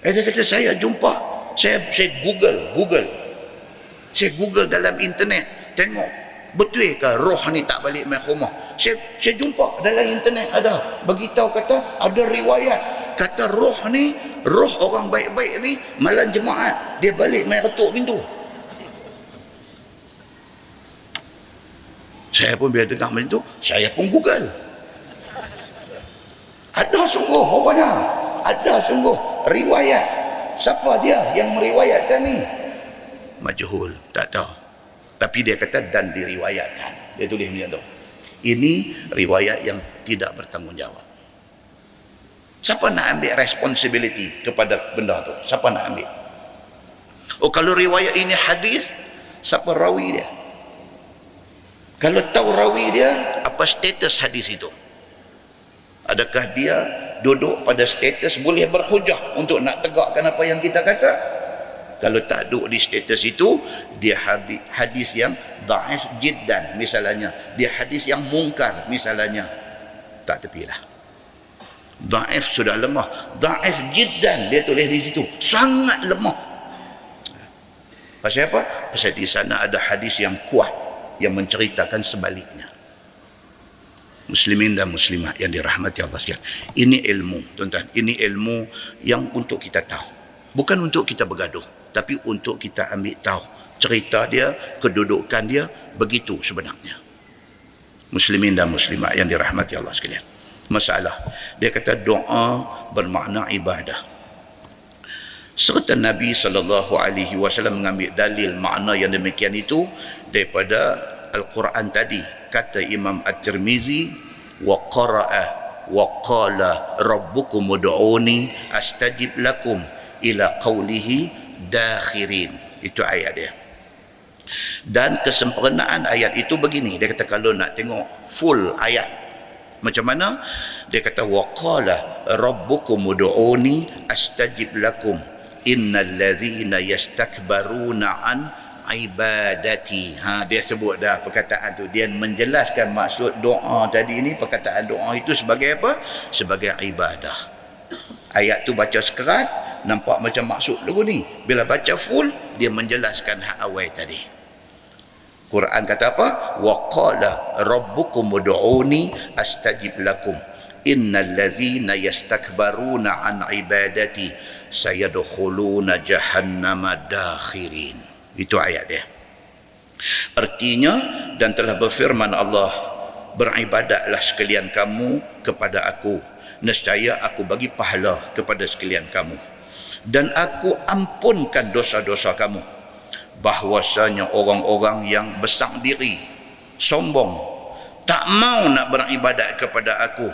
Eh dia kata saya jumpa saya saya google google. Saya google dalam internet. Tengok betul ke roh ni tak balik main rumah? Saya, saya jumpa dalam internet ada. Beritahu kata ada riwayat. Kata roh ni roh orang baik-baik ni malam jemaat dia balik main ketuk pintu Saya pun bila dengar macam tu, saya pun Google. Ada sungguh rupanya. Ada sungguh riwayat. Siapa dia yang meriwayatkan ni? Majhul, tak tahu. Tapi dia kata dan diriwayatkan. Dia tulis macam tu. Ini riwayat yang tidak bertanggungjawab. Siapa nak ambil responsibility kepada benda tu? Siapa nak ambil? Oh kalau riwayat ini hadis, siapa rawi dia? Kalau tahu rawi dia, apa status hadis itu? Adakah dia duduk pada status boleh berhujah untuk nak tegakkan apa yang kita kata? Kalau tak duduk di status itu, dia hadis, hadis yang da'if jiddan misalnya. Dia hadis yang mungkar misalnya. Tak tepilah. Da'if sudah lemah. Da'if jiddan dia tulis di situ. Sangat lemah. Pasal apa? Pasal di sana ada hadis yang kuat yang menceritakan sebaliknya. Muslimin dan muslimat yang dirahmati Allah sekalian. Ini ilmu, tuan-tuan. Ini ilmu yang untuk kita tahu. Bukan untuk kita bergaduh, tapi untuk kita ambil tahu cerita dia, kedudukan dia begitu sebenarnya. Muslimin dan muslimat yang dirahmati Allah sekalian. Masalah, dia kata doa bermakna ibadah. Serta Nabi sallallahu alaihi wasallam mengambil dalil makna yang demikian itu daripada Al-Quran tadi. Kata Imam At-Tirmizi wa qara'a wa qala rabbukum ud'uni astajib lakum ila qawlihi dakhirin. Itu ayat dia. Dan kesempurnaan ayat itu begini. Dia kata kalau nak tengok full ayat. Macam mana? Dia kata wa qala rabbukum ud'uni astajib lakum innal ladzina yastakbaruna an ibadati. Ha dia sebut dah perkataan tu. Dia menjelaskan maksud doa tadi ni perkataan doa itu sebagai apa? Sebagai ibadah. Ayat tu baca sekerat nampak macam maksud lagu ni. Bila baca full dia menjelaskan hak awal tadi. Quran kata apa? Wa qala rabbukum ud'uni astajib lakum. Innal ladzina yastakbaruna an ibadati sayadkhuluna jahannama dakhirin itu ayat dia. Artinya dan telah berfirman Allah beribadatlah sekalian kamu kepada aku. Nescaya aku bagi pahala kepada sekalian kamu. Dan aku ampunkan dosa-dosa kamu. Bahwasanya orang-orang yang besar diri sombong tak mau nak beribadat kepada aku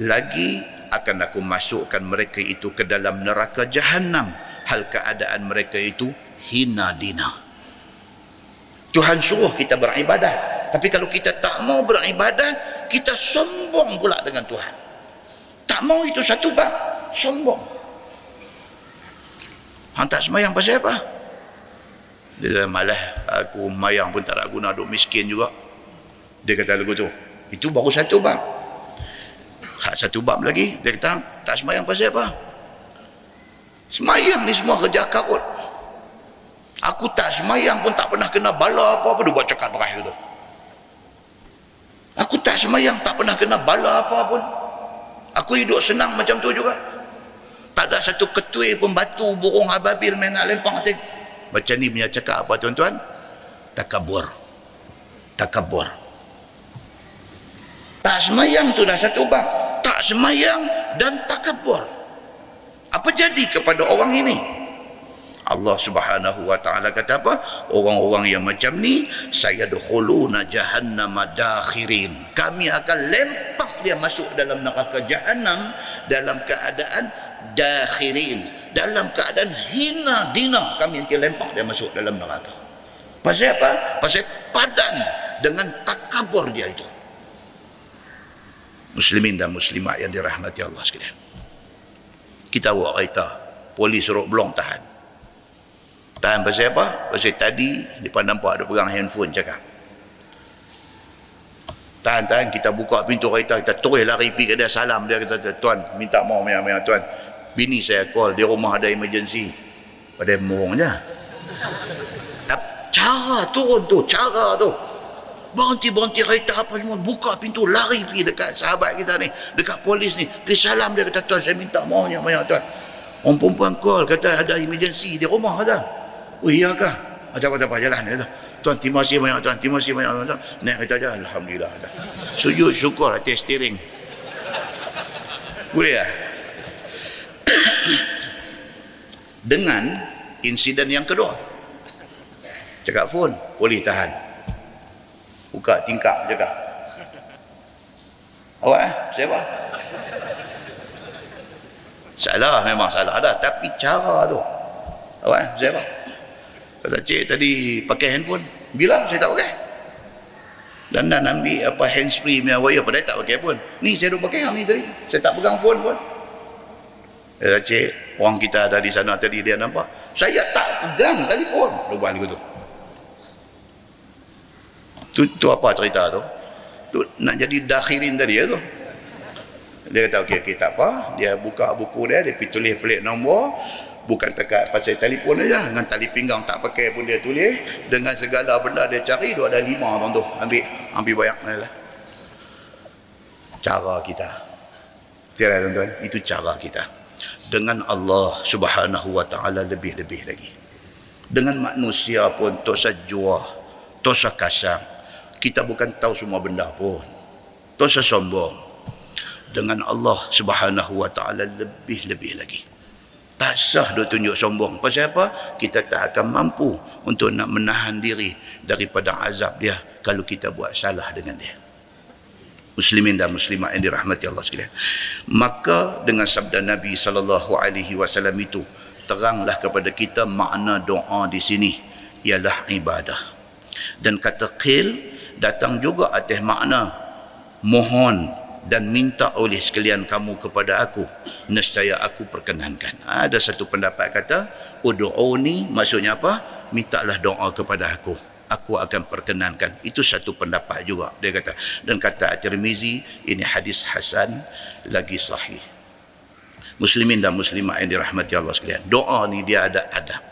lagi akan aku masukkan mereka itu ke dalam neraka jahanam hal keadaan mereka itu hina dina. Tuhan suruh kita beribadat tapi kalau kita tak mau beribadat kita sombong pula dengan Tuhan. Tak mau itu satu bab sombong. Hantar semayang pasal apa? Dia kata malah aku mayang pun tak nak guna duk miskin juga. Dia kata lagu tu. Itu baru satu bab. Hak satu bab lagi dia kata tak semayang pasal apa? Semayang ni semua kerja karut aku tak semayang pun tak pernah kena bala apa-apa. Dia buat cakap terakhir tu. Aku tak semayang tak pernah kena bala apa pun. Aku hidup senang macam tu juga. Tak ada satu ketui pun batu burung ababil main nak lempang hati. macam ni punya cakap apa tuan-tuan? Takabur. Takabur. Tak semayang tu dah satu bab. Tak semayang dan takabur. Apa jadi kepada orang ini Allah subhanahu wa ta'ala kata apa orang-orang yang macam ni saya dukhuluna jahannam dakhirin kami akan lempak dia masuk dalam neraka jahannam dalam keadaan dakhirin dalam keadaan hina dina kami nanti lempak dia masuk dalam neraka pasal apa? pasal padan dengan takabur dia itu muslimin dan muslimat yang dirahmati Allah sekalian. Kita buat kereta, polis suruh belong tahan. Tahan pasal apa? Pasal tadi depan nampak ada pegang handphone cakap. Tahan-tahan kita buka pintu kereta, kita terus lari pergi ke dia salam dia kata, "Tuan, minta maaf banyak-banyak tuan. Bini saya call di rumah ada emergency." Pada mohong je. Cara turun tu, cara tu berhenti-berhenti kereta apa semua buka pintu lari pergi dekat sahabat kita ni dekat polis ni pergi salam dia kata tuan saya minta maaf banyak tuan orang perempuan call kata ada emergency di rumah kata oh iya kah macam apa? Jalan kata tuan terima kasih banyak tuan. Terima kasih banyak tuan naik kereta je Alhamdulillah kata sujud syukur atas steering. Boleh tak? Dengan insiden yang kedua. Cakap phone boleh tahan. Buka tingkap jaga awak eh? Siapa? Salah memang salah ada tapi cara tu. Awak eh? Siapa kata cik tadi pakai handphone. Bilang saya tak pakai. Dan nak ambil apa handsfree punya wire pada tak pakai pun. Ni saya dah pakai yang ni tadi. Saya tak pegang phone pun. Kata cik orang kita ada di sana tadi dia nampak. Saya tak pegang telefon. Lupa ni tu. Tu, tu apa cerita tu? Tu nak jadi dakhirin tadi ya tu? Dia kata okey okey tak apa. Dia buka buku dia dia pergi tulis pelik nombor bukan tekat pasal telefon aja. Dengan tali pinggang tak pakai pun dia tulis. Dengan segala benda dia cari dia ada lima orang tu. Ambil ambil banyak lah. Cara kita. Tiada tuan-tuan? Itu cara kita. Dengan Allah subhanahu wa ta'ala lebih-lebih lagi. Dengan manusia pun tak sejua tak kasar kita bukan tahu semua benda pun. Usah sombong. Dengan Allah subhanahu wa ta'ala lebih-lebih lagi. Tak sah dia tunjuk sombong. Pasal apa? Kita tak akan mampu untuk nak menahan diri daripada azab dia kalau kita buat salah dengan dia. Muslimin dan muslimat yang dirahmati Allah sekalian. Maka dengan sabda Nabi sallallahu alaihi wasallam itu teranglah kepada kita makna doa di sini ialah ibadah. Dan kata qil datang juga atas makna mohon dan minta oleh sekalian kamu kepada aku nescaya aku perkenankan ha, ada satu pendapat kata ud'uni maksudnya apa mintalah doa kepada aku aku akan perkenankan itu satu pendapat juga dia kata dan kata At-Tirmizi ini hadis hasan lagi sahih Muslimin dan muslimat yang dirahmati Allah sekalian. Doa ni dia ada adab.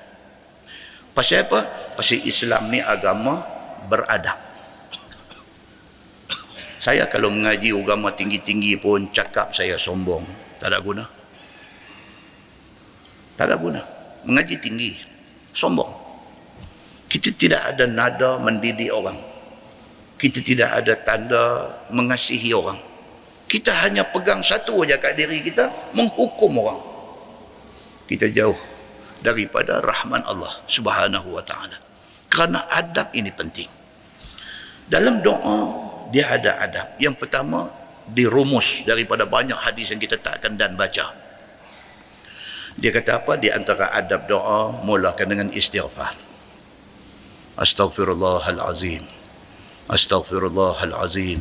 Pasal apa? Pasal Islam ni agama beradab. Saya kalau mengaji agama tinggi-tinggi pun cakap saya sombong. Tak ada guna. Tak ada guna. Mengaji tinggi. Sombong. Kita tidak ada nada mendidik orang. Kita tidak ada tanda mengasihi orang. Kita hanya pegang satu aja kat diri kita, menghukum orang. Kita jauh daripada rahman Allah Subhanahu wa taala. Kerana adab ini penting. Dalam doa dia ada adab. Yang pertama dirumus daripada banyak hadis yang kita takkan dan baca. Dia kata apa? Di antara adab doa mulakan dengan istighfar. Astaghfirullahalazim. Astaghfirullahalazim.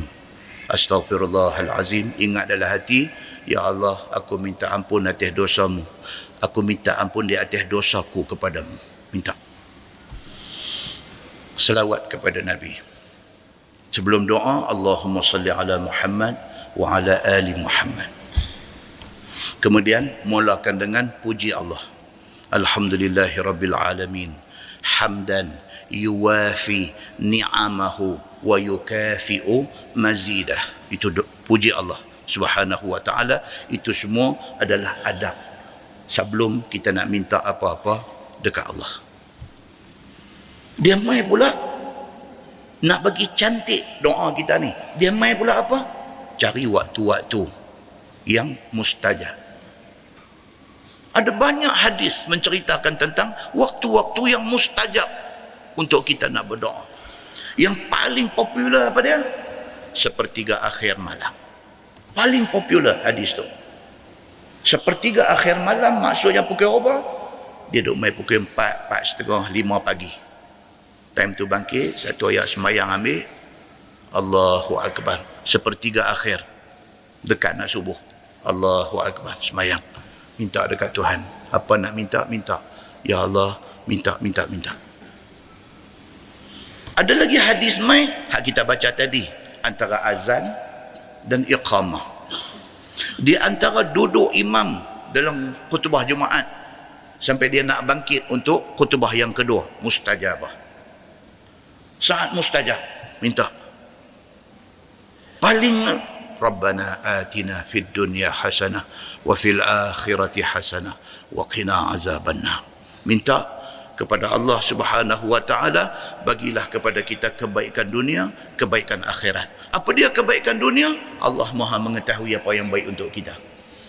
Astaghfirullahalazim ingat dalam hati ya Allah aku minta ampun atas dosamu aku minta ampun di atas dosaku kepadamu minta selawat kepada nabi sebelum doa Allahumma salli ala Muhammad wa ala ali Muhammad. Kemudian mulakan dengan puji Allah. Alhamdulillahirabbil alamin. Hamdan yuwafi ni'amahu wa yukafi'u mazidah. Itu puji Allah subhanahu wa ta'ala. Itu semua adalah adab. Sebelum kita nak minta apa-apa dekat Allah. Dia mai pula nak bagi cantik doa kita ni dia mai pula apa cari waktu-waktu yang mustajab ada banyak hadis menceritakan tentang waktu-waktu yang mustajab untuk kita nak berdoa. Yang paling popular apa dia? Sepertiga akhir malam. Paling popular hadis tu. Sepertiga akhir malam maksudnya pukul apa? Dia duduk main pukul 4, 4 setengah, 5 pagi. Time tu bangkit, satu ayat semayang ambil. Allahu Akbar. Sepertiga akhir. Dekat nak subuh. Allahu Akbar. Semayang. Minta dekat Tuhan. Apa nak minta? Minta. Ya Allah, minta, minta, minta. Ada lagi hadis mai hak kita baca tadi antara azan dan iqamah. Di antara duduk imam dalam khutbah Jumaat sampai dia nak bangkit untuk khutbah yang kedua, mustajabah. Saat mustajab minta. Paling Rabbana atina fid dunya hasanah wa fil akhirati hasanah wa qina azabannar. Minta kepada Allah Subhanahu wa taala bagilah kepada kita kebaikan dunia kebaikan akhirat. Apa dia kebaikan dunia? Allah Maha mengetahui apa yang baik untuk kita.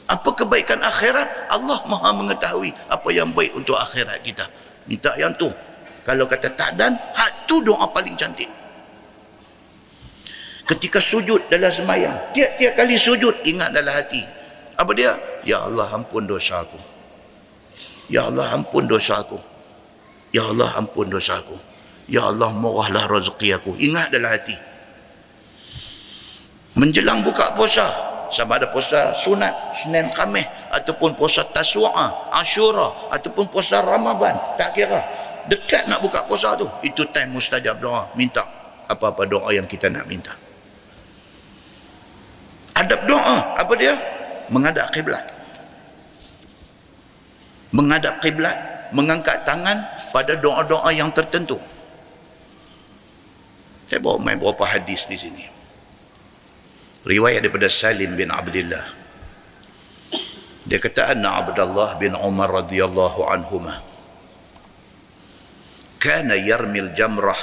Apa kebaikan akhirat? Allah Maha mengetahui apa yang baik untuk akhirat kita. Minta yang tu kalau kata tak dan hak tu doa paling cantik ketika sujud dalam semayang tiap-tiap kali sujud ingat dalam hati apa dia ya Allah ampun dosa aku ya Allah ampun dosa aku Ya Allah ampun dosa aku. Ya Allah murahlah rezeki aku. Ingat dalam hati. Menjelang buka puasa. Sama ada puasa sunat, Senin Khamis. Ataupun puasa Taswa'a, Ashura. Ataupun puasa Ramadan. Tak kira. Dekat nak buka puasa tu. Itu time mustajab doa. Minta apa-apa doa yang kita nak minta. Adab doa. Apa dia? Menghadap kiblat. Menghadap kiblat mengangkat tangan pada doa-doa yang tertentu. Saya bawa main beberapa hadis di sini. Riwayat daripada Salim bin Abdullah. Dia kata anna Abdullah bin Umar radhiyallahu anhuma كان يرمي الجمرة.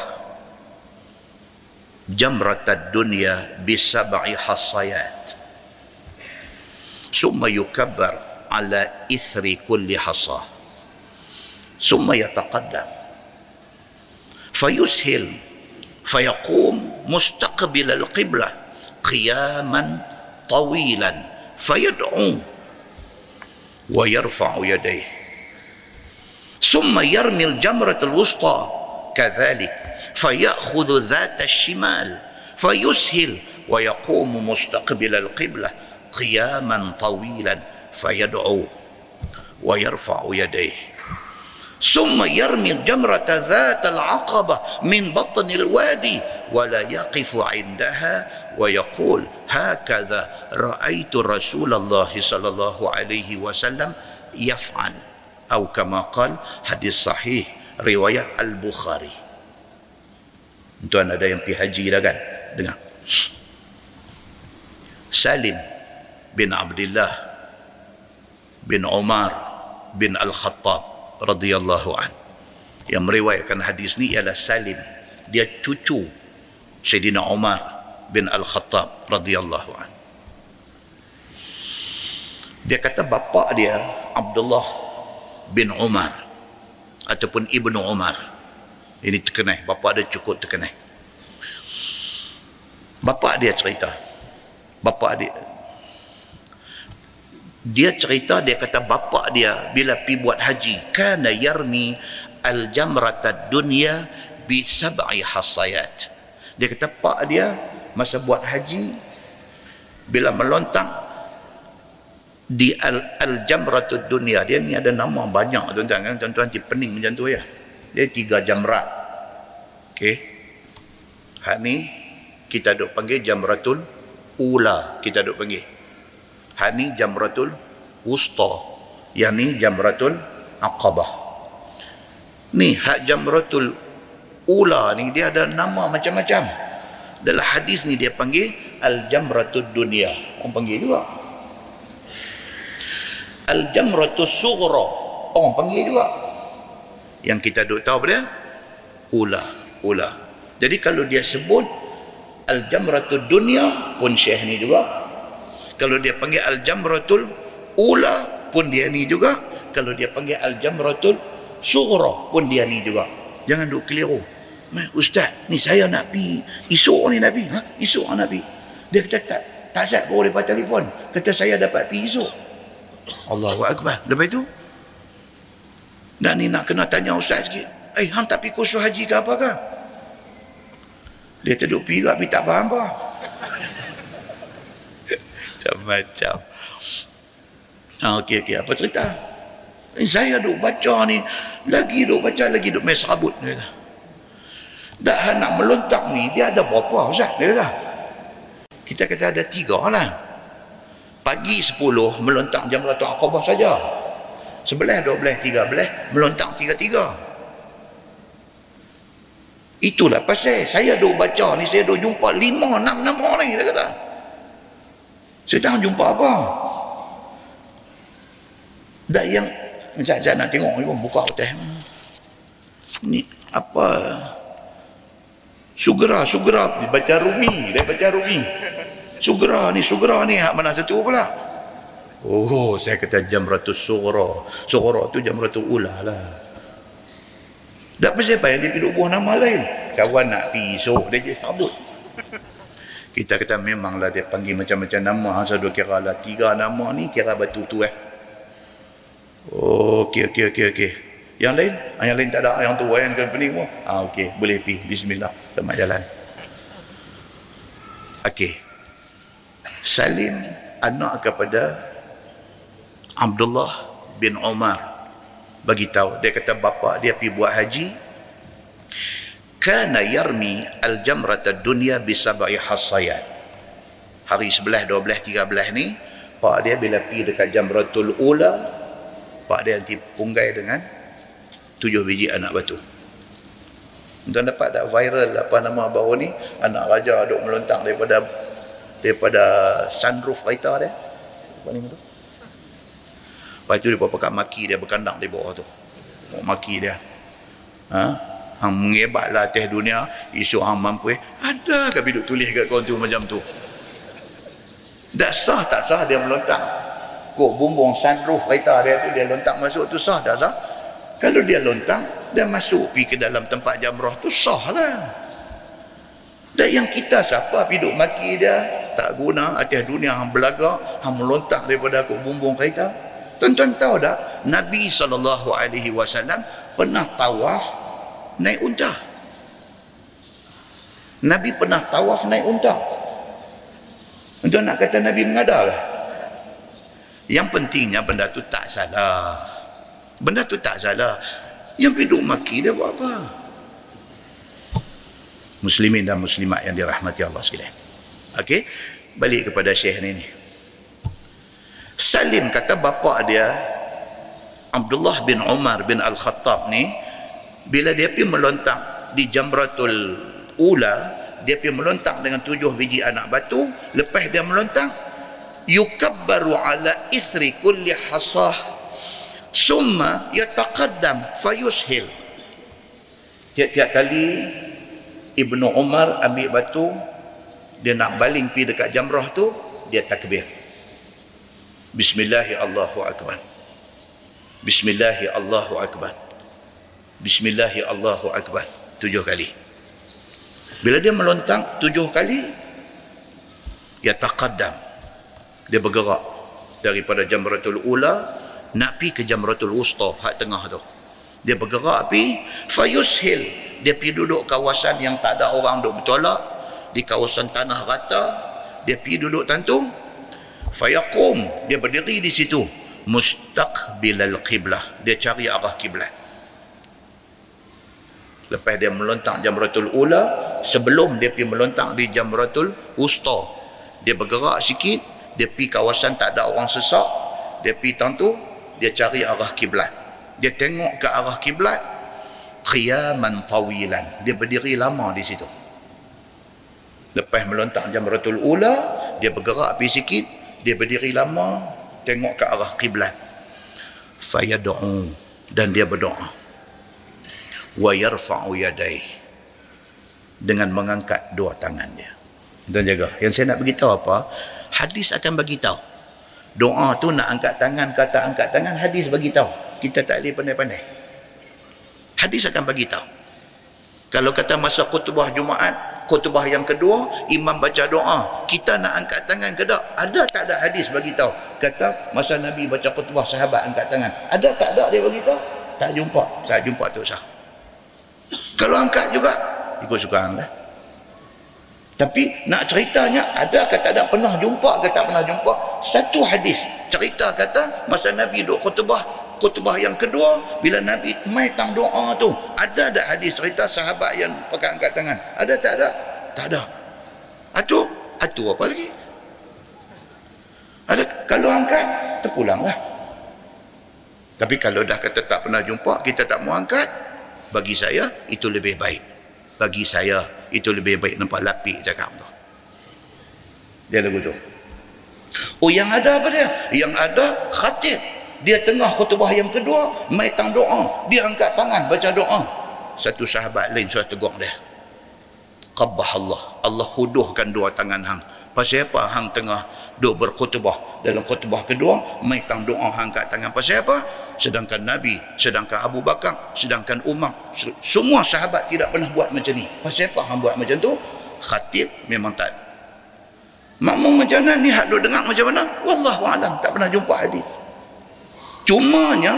جمرة الدنيا بسبع حصيات. ثم يكبر على إثر كل حصاه ثم يتقدم. فيسهل فيقوم مستقبل القبلة قياما طويلا فيدعو ويرفع يديه. ثم يرمي الجمرة الوسطى كذلك فيأخذ ذات الشمال فيسهل ويقوم مستقبل القبلة قياما طويلا فيدعو ويرفع يديه. ثم يرمي الجمرة ذات العقبة من بطن الوادي ولا يقف عندها ويقول hakadha ra'aitu Rasulullah sallallahu alaihi wasallam yaf'al atau kama qal hadis sahih riwayat al-Bukhari. Tuan ada yang pergi haji dah kan? Dengar. Salim bin Abdullah bin Umar bin Al-Khattab radhiyallahu an. Yang meriwayatkan hadis ni ialah Salim. Dia cucu Sayyidina Umar bin Al-Khattab radhiyallahu an. Dia kata bapa dia Abdullah bin Umar ataupun Ibnu Umar. Ini terkenal bapa dia cukup terkenal bapa dia cerita. Bapa dia. Dia cerita dia kata bapa dia bila pi buat haji kana yarmi al jamratad dunya bi sab'i hasayat. Dia kata pak dia masa buat haji bila melontang di al, al jamratud dunia. Dia ni ada nama banyak tuan-tuan kan? Tuan-tuan di pening macam tu ya. Dia tiga jamrat. Okey. Hak ni kita duk panggil jamratul ula kita duk panggil. Hak ni jamratul wusta. Yang ni jamratul aqabah. Ni hak jamratul ula ni dia ada nama macam-macam. Dalam hadis ni dia panggil al jamratud dunia. Orang panggil juga Al-Jamratus Sughra. Orang panggil juga. Yang kita duk tahu apa Ula. Ula. Jadi kalau dia sebut Al-Jamratul Dunia pun Syekh ni juga. Kalau dia panggil Al-Jamratul Ula pun dia ni juga. Kalau dia panggil Al-Jamratul Sughra pun dia ni juga. Jangan duk keliru. Ustaz, ni saya nak pi esok ni nak. Ha? Esok nak pi. Dia kata tak. Tak sat boleh lepas telefon. Kata saya dapat pi esok. Allahu Akbar. Lepas itu, dan ni nak kena tanya ustaz sikit. Eh, hang tak pergi kursus haji ke apa ke? Dia terduk pergi tapi tak faham apa. Macam-macam. Ah, okey, okey. Apa cerita? Eh, saya duk baca ni. Lagi duk baca, lagi duk main serabut. Dah nak melontak ni, dia ada berapa ustaz? Dia kata. Kita kata ada tiga lah pagi 10 melontak jamratul aqabah saja. Sebelah 12 13 melontak tiga-tiga. Itulah pasal. Saya duk baca ni saya duk jumpa 5 6 nama ni dia kata. Saya tak jumpa apa. Dah yang macam nak tengok ni pun buka hotel. Ni apa? Sugera sugera baca rumi dia baca rumi Sugra ni, sugra ni hak mana satu pula? Oh, saya kata jamratus sugra. Sugra tu jamratul ula lah. Tak pasal apa yang dia duduk buah nama lain. Kawan nak pergi esok, dia jadi sabut. Kita kata memanglah dia panggil macam-macam nama. Asal dua kira lah. Tiga nama ni kira batu tu eh. Oh, okey, okey, okey, okey. Yang lain? Ah, yang lain tak ada. Yang tu yang kena pening pun. Ah, okey. Boleh pergi. Bismillah. Selamat jalan. Okey. Salim anak kepada Abdullah bin Umar bagi tahu dia kata bapa dia pergi buat haji. Kana yarmi al jamrat dunya bi sab'i hasayat hari 11 12 13 ni pak dia bila pergi dekat jamratul ula pak dia nanti punggai dengan tujuh biji anak batu. Tuan dapat tak viral apa nama baru ni? Anak raja duk melontang daripada daripada sunroof kereta dia. Apa ni tu lepas tu dia pakai maki dia berkandang di bawah tu. Maki dia. Ha? hang mengebat lah atas dunia isu hang mampu. Ada ke biduk tulis kat kau tu macam tu? Tak sah tak sah dia melontak? Kok bumbung sunroof kereta dia tu dia lontak masuk tu sah tak sah? Kalau dia lontang dia masuk pergi ke dalam tempat jamrah tu sah lah dan yang kita siapa pergi maki dia tak guna atas dunia hang belaga hang melontak daripada aku bumbung kereta. Tuan-tuan tahu tak? Nabi SAW pernah tawaf naik unta. Nabi pernah tawaf naik unta. Tuan nak kata Nabi mengadar lah yang pentingnya benda tu tak salah. Benda tu tak salah. Yang piduk maki dia buat apa? Muslimin dan muslimat yang dirahmati Allah sekalian Okey. balik kepada syekh ni Salim kata bapa dia Abdullah bin Umar bin Al-Khattab ni bila dia pergi melontak di Jamratul Ula dia pergi melontak dengan tujuh biji anak batu. Lepas dia melontak yukabbaru ala isri kulli hasah. Summa yataqaddam fayushil. Tiap-tiap kali Ibnu Umar ambil batu dia nak baling pergi dekat jamrah tu dia takbir Bismillahi Allahu Akbar. Bismillahi Allahu Akbar. Bismillahi Allahu Akbar. Tujuh kali. Bila dia melontang tujuh kali, ya taqaddam. Dia bergerak daripada jamratul ula nak pi ke jamratul wusta hak tengah tu. Dia bergerak pi fayushil. Dia pi duduk kawasan yang tak ada orang duk bertolak di kawasan tanah rata. Dia pi duduk tantung fayaqum dia berdiri di situ. Mustaqbilal qiblah dia cari arah kiblat. Lepas dia melontak jamratul ula sebelum dia pergi melontak di jamratul usta dia bergerak sikit dia pergi kawasan tak ada orang sesak dia pergi tentu dia cari arah kiblat. Dia tengok ke arah kiblat qiyaman tawilan dia berdiri lama di situ lepas melontak jamratul ula dia bergerak pergi sikit dia berdiri lama tengok ke arah kiblat fayad'u dan dia berdoa. Wa yarfa'u yadai dengan mengangkat dua tangan dia. Dan jaga. Yang saya nak beritahu apa hadis akan bagi tahu. Doa tu nak angkat tangan kata angkat tangan hadis bagi tahu. Kita tak boleh pandai-pandai. Hadis akan bagi tahu. Kalau kata masa khutbah Jumaat khutbah yang kedua imam baca doa. Kita nak angkat tangan ke tak? Ada tak ada hadis bagi tahu? Kata masa nabi baca khutbah sahabat angkat tangan. Ada tak ada dia bagi tahu? Tak jumpa. Tak jumpa tu sah. Kalau angkat juga ikut suka anda tapi nak ceritanya ada ke tak ada? Pernah jumpa ke tak pernah jumpa? Satu hadis cerita kata masa nabi duduk khutbah khutbah yang kedua bila Nabi mai tang doa tu ada ada hadis cerita sahabat yang pakai angkat tangan. Ada tak ada? Tak ada. Atu? Atu apa lagi? Ada? Kalau angkat terpulanglah tapi kalau dah kata tak pernah jumpa kita tak mau angkat bagi saya itu lebih baik. Bagi saya itu lebih baik nampak lapik cakap tu. Dia lagu tu. Oh yang ada apa dia? Yang ada khatib dia tengah khutbah yang kedua mai tang doa. Dia angkat tangan baca doa. Satu sahabat lain sudah tegur dia. Qabbah Allah. Allah huduhkan dua tangan hang. Pasal apa hang tengah duk berkhutbah? Dalam khutbah kedua mai tang doa hang angkat tangan. Pasal apa? Sedangkan Nabi sedangkan Abu Bakar sedangkan Umar semua sahabat tidak pernah buat macam ni. Pasal apa hang buat macam tu? Khatib memang tak. Makmum macam mana? Ni hak duk dengar macam mana? Wallahu alam. Tak pernah jumpa hadis Cumanya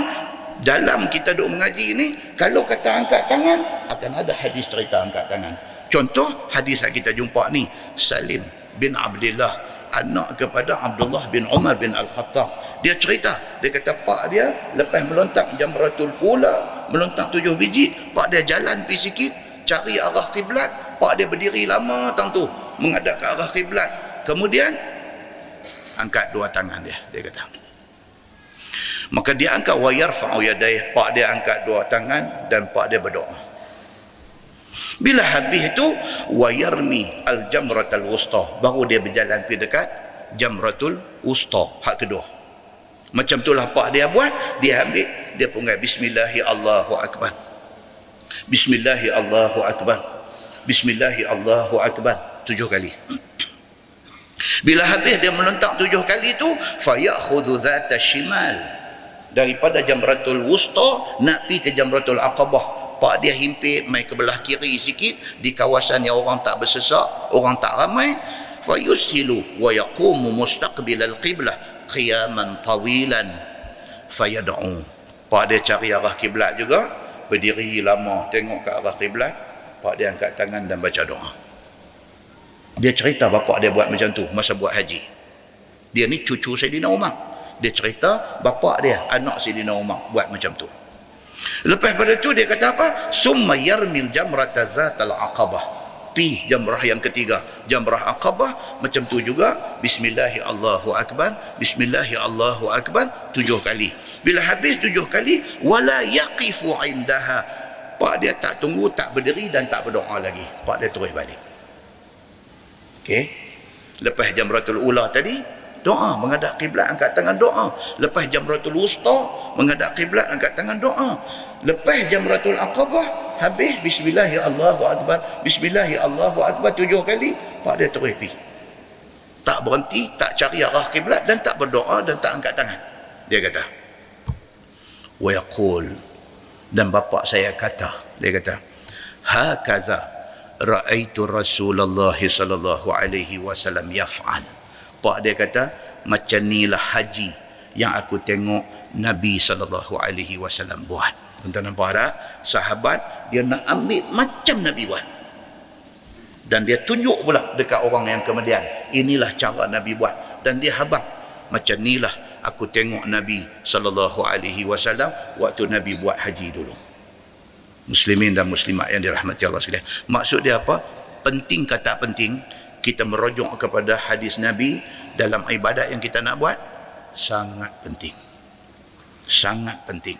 dalam kita duk mengaji ni kalau kata angkat tangan akan ada hadis cerita angkat tangan. Contoh hadis yang kita jumpa ni Salim bin Abdullah anak kepada Abdullah bin Umar bin Al-Khattab. Dia cerita, dia kata pak dia lepas melontak jamratul ula, melontak tujuh biji, pak dia jalan pergi sikit cari arah kiblat, pak dia berdiri lama tang tu menghadap ke arah kiblat. Kemudian angkat dua tangan dia, dia kata maka dia angkat wa yarfa'u yadayhi pak dia angkat dua tangan dan pak dia berdoa. Bila habis itu wa yarmi al jamratul wusta. Baru dia berjalan pergi dekat jamratul wusta hak kedua. Macam itulah pak dia buat dia ambil dia pungai bismillahi allahu akbar bismillahi allahu akbar bismillahi allahu akbar tujuh kali. Bila habis dia melontak tujuh kali tu fayakhudhu dhata shimal daripada jamratul wusta nak pergi ke jamratul aqabah pak dia himpit mai ke belah kiri sikit di kawasan yang orang tak bersesak orang tak ramai fayushilu wa yaqumu mustaqbil al-qiblah qiyaman tawilan. Fayad'u. Pak dia cari arah kiblat juga berdiri lama tengok ke arah kiblat pak dia angkat tangan dan baca doa. Dia cerita bapak dia buat macam tu masa buat haji. Dia ni cucu Sayyidina Umar dia cerita bapa dia anak Sayyidina Umar buat macam tu. Lepas pada tu dia kata apa? Summa yarmil jamrata zatal aqabah. Pi jamrah yang ketiga. Jamrah aqabah macam tu juga bismillahi Allahu akbar bismillahi Allahu akbar tujuh kali. Bila habis tujuh kali wala yaqifu indaha. Pak dia tak tunggu tak berdiri dan tak berdoa lagi. Pak dia terus balik. Okey? Lepas jamratul ula tadi doa menghadap kiblat angkat tangan doa. Lepas jamratul wusta menghadap kiblat angkat tangan doa. Lepas jamratul aqabah habis bismillahi Allahu akbar bismillahi Allahu akbar tujuh kali pak dia terus pi tak berhenti tak cari arah kiblat dan tak berdoa dan tak angkat tangan. Dia kata wa yaqul. Dan bapa saya kata dia kata hakaza raaitu rasulullah sallallahu alaihi wasallam yaf'al pak dia kata macam inilah haji yang aku tengok nabi wasallam buat Tuan-tuan nampak tak? Sahabat dia nak ambil macam Nabi buat. Dan dia tunjuk pula dekat orang yang kemudian. Inilah cara Nabi buat. Dan dia habang. Macam inilah aku tengok Nabi wasallam waktu Nabi buat haji dulu. Muslimin dan muslimat yang dirahmati Allah sekalian. Maksud dia apa? Penting kata penting kita merujuk kepada hadis Nabi dalam ibadat yang kita nak buat sangat penting. Sangat penting.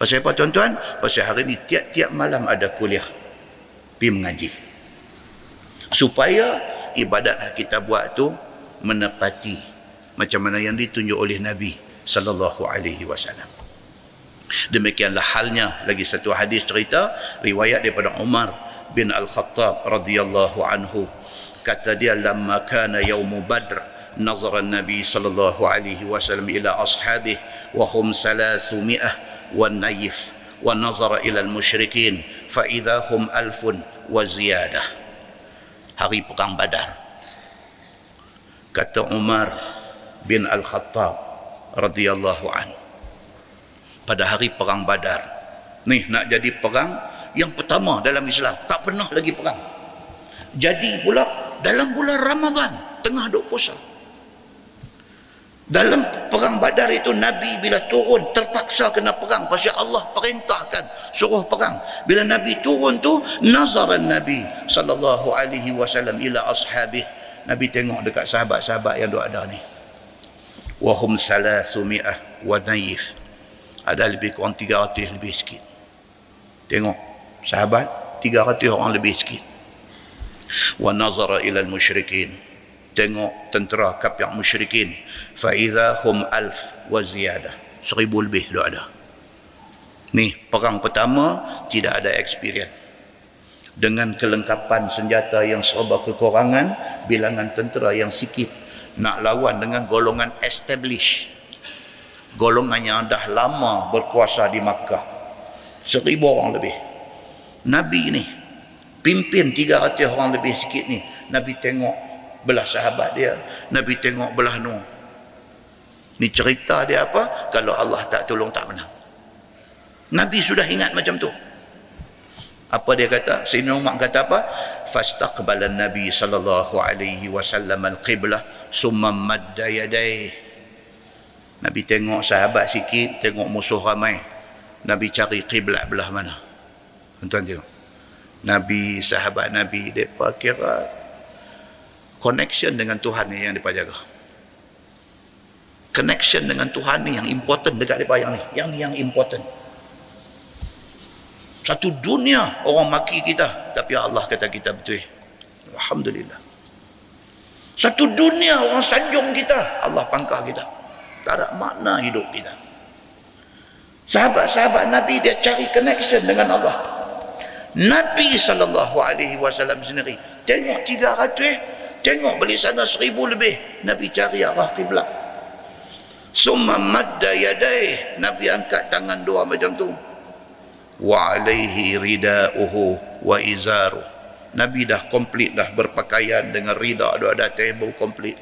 Pasal apa tuan-tuan? Pasal hari ni tiap-tiap malam ada kuliah. Pergi mengaji. Supaya ibadat yang kita buat tu menepati macam mana yang ditunjuk oleh Nabi sallallahu alaihi wasallam. Demikianlah halnya lagi satu hadis cerita riwayat daripada Umar bin Al-Khattab radhiyallahu anhu kata dia lama kana yaum badr nazar nabi sallallahu alaihi wasallam ila ashabih wa hum salasumi'ah wa naif wa nazar ila al musyrikin fa idha hum alfun wa ziyadah. Hari perang badar. Kata umar bin al khattab radhiyallahu an pada hari perang badar ni nak jadi perang yang pertama dalam islam tak pernah lagi perang jadi pula dalam bulan Ramadan tengah duk puasa. Dalam perang badar itu Nabi bila turun terpaksa kena perang. Pasal Allah perintahkan suruh perang. Bila Nabi turun tu nazaran Nabi sallallahu alaihi wasallam ila ashabih. Nabi tengok dekat sahabat-sahabat yang duk ada ni. Wahum salasumi'ah wa naif. Ada lebih kurang 300 lebih sikit. Tengok sahabat 300 orang lebih sikit wa nazara ila al-musyrikin tengok tentera kafir musyrikin. Fa idza hum alf wa ziyadah. Seribu lebih dah ada. Ni perang pertama tidak ada experience. Dengan kelengkapan senjata yang serba kekurangan bilangan tentera yang sikit nak lawan dengan golongan establish golongan yang dah lama berkuasa di Makkah. Seribu orang lebih. Nabi ni pimpin 300 orang lebih sikit ni. Nabi tengok belah sahabat dia. Nabi tengok belah nu ni cerita dia apa? Kalau Allah tak tolong tak menang. Nabi sudah ingat macam tu. Apa dia kata? Sayyidina Umar kata apa? Fastaqbala Nabi sallallahu alaihi wasallam al-qiblah summa madda yadai Nabi tengok sahabat sikit tengok musuh ramai. Nabi cari kiblat belah mana? Tuan-tuan tengok Nabi sahabat Nabi depa kira connection dengan Tuhan ni yang dia jaga. Connection dengan Tuhan ni yang important dekat dia yang ni yang yang important. Satu dunia orang maki kita tapi Allah kata kita betul. Alhamdulillah. Satu dunia orang sanjung kita Allah pangkah kita. Tak ada makna hidup kita. Sahabat-sahabat Nabi dia cari connection dengan Allah Nabi SAW sendiri tengok tiga ratus Tengok beli sana seribu lebih. Nabi cari arah kiblat. Summa madda yadai. Nabi angkat tangan dua macam tu. Wa alaihi rida'uhu wa izaru. Nabi dah komplit dah berpakaian dengan rida ada ada table komplit.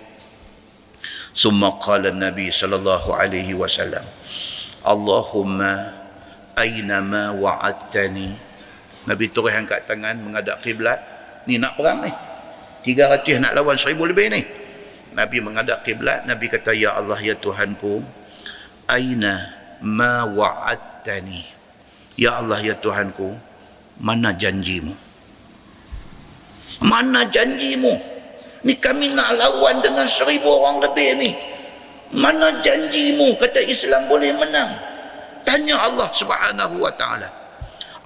Summa qala Nabi sallallahu alaihi wasallam. Allahumma aina ma wa'adtani. Nabi terus angkat tangan menghadap kiblat. Ni nak perang ni. 300 nak lawan 1000 lebih ni Nabi menghadap kiblat Nabi kata ya Allah ya Tuhanku aina ma wa'adtani ya Allah ya Tuhanku mana janjimu Mana janjimu? Ni kami nak lawan dengan seribu orang lebih ni. Mana janjimu kata Islam boleh menang? Tanya Allah Subhanahu wa taala.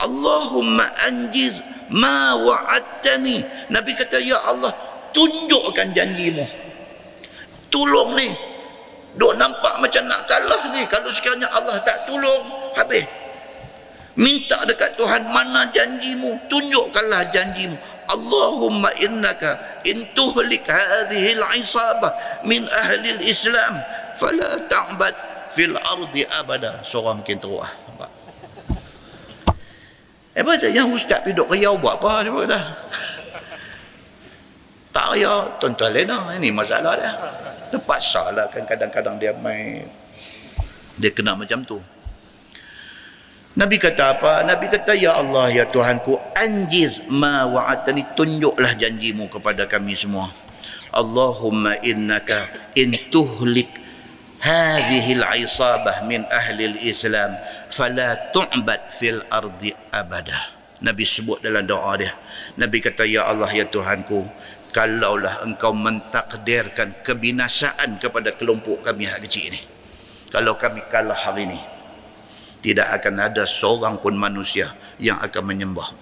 Allahumma anjiz ma wa'adtani. Nabi kata ya Allah tunjukkan janjimu. Tolong ni. Duk nampak macam nak kalah ni. Kalau sekiranya Allah tak tolong, habis. Minta dekat Tuhan mana janjimu? Tunjukkanlah janjimu. Allahumma innaka in tuhlik hadhihi al-isabah min ahli al-islam fala ta'bad fil ardi abada. Seorang mungkin teruk ah. Eh, apa yang ustaz pergi duk riau buat apa dia kata? Tak riau, tuan-tuan lena. Ini masalah dia. Terpaksa lah kan kadang-kadang dia main. Dia kena macam tu. Nabi kata apa? Nabi kata, Ya Allah, Ya Tuhanku, anjiz ma wa'atani, tunjuklah janjimu kepada kami semua. Allahumma innaka in tuhlik hadhihi al-isabah min ahli al-islam fala tu'bad fil ardi abada Nabi sebut dalam doa dia. Nabi kata ya Allah ya Tuhanku kalaulah engkau mentakdirkan kebinasaan kepada kelompok kami yang kecil ini kalau kami kalah hari ini tidak akan ada seorang pun manusia yang akan menyembah.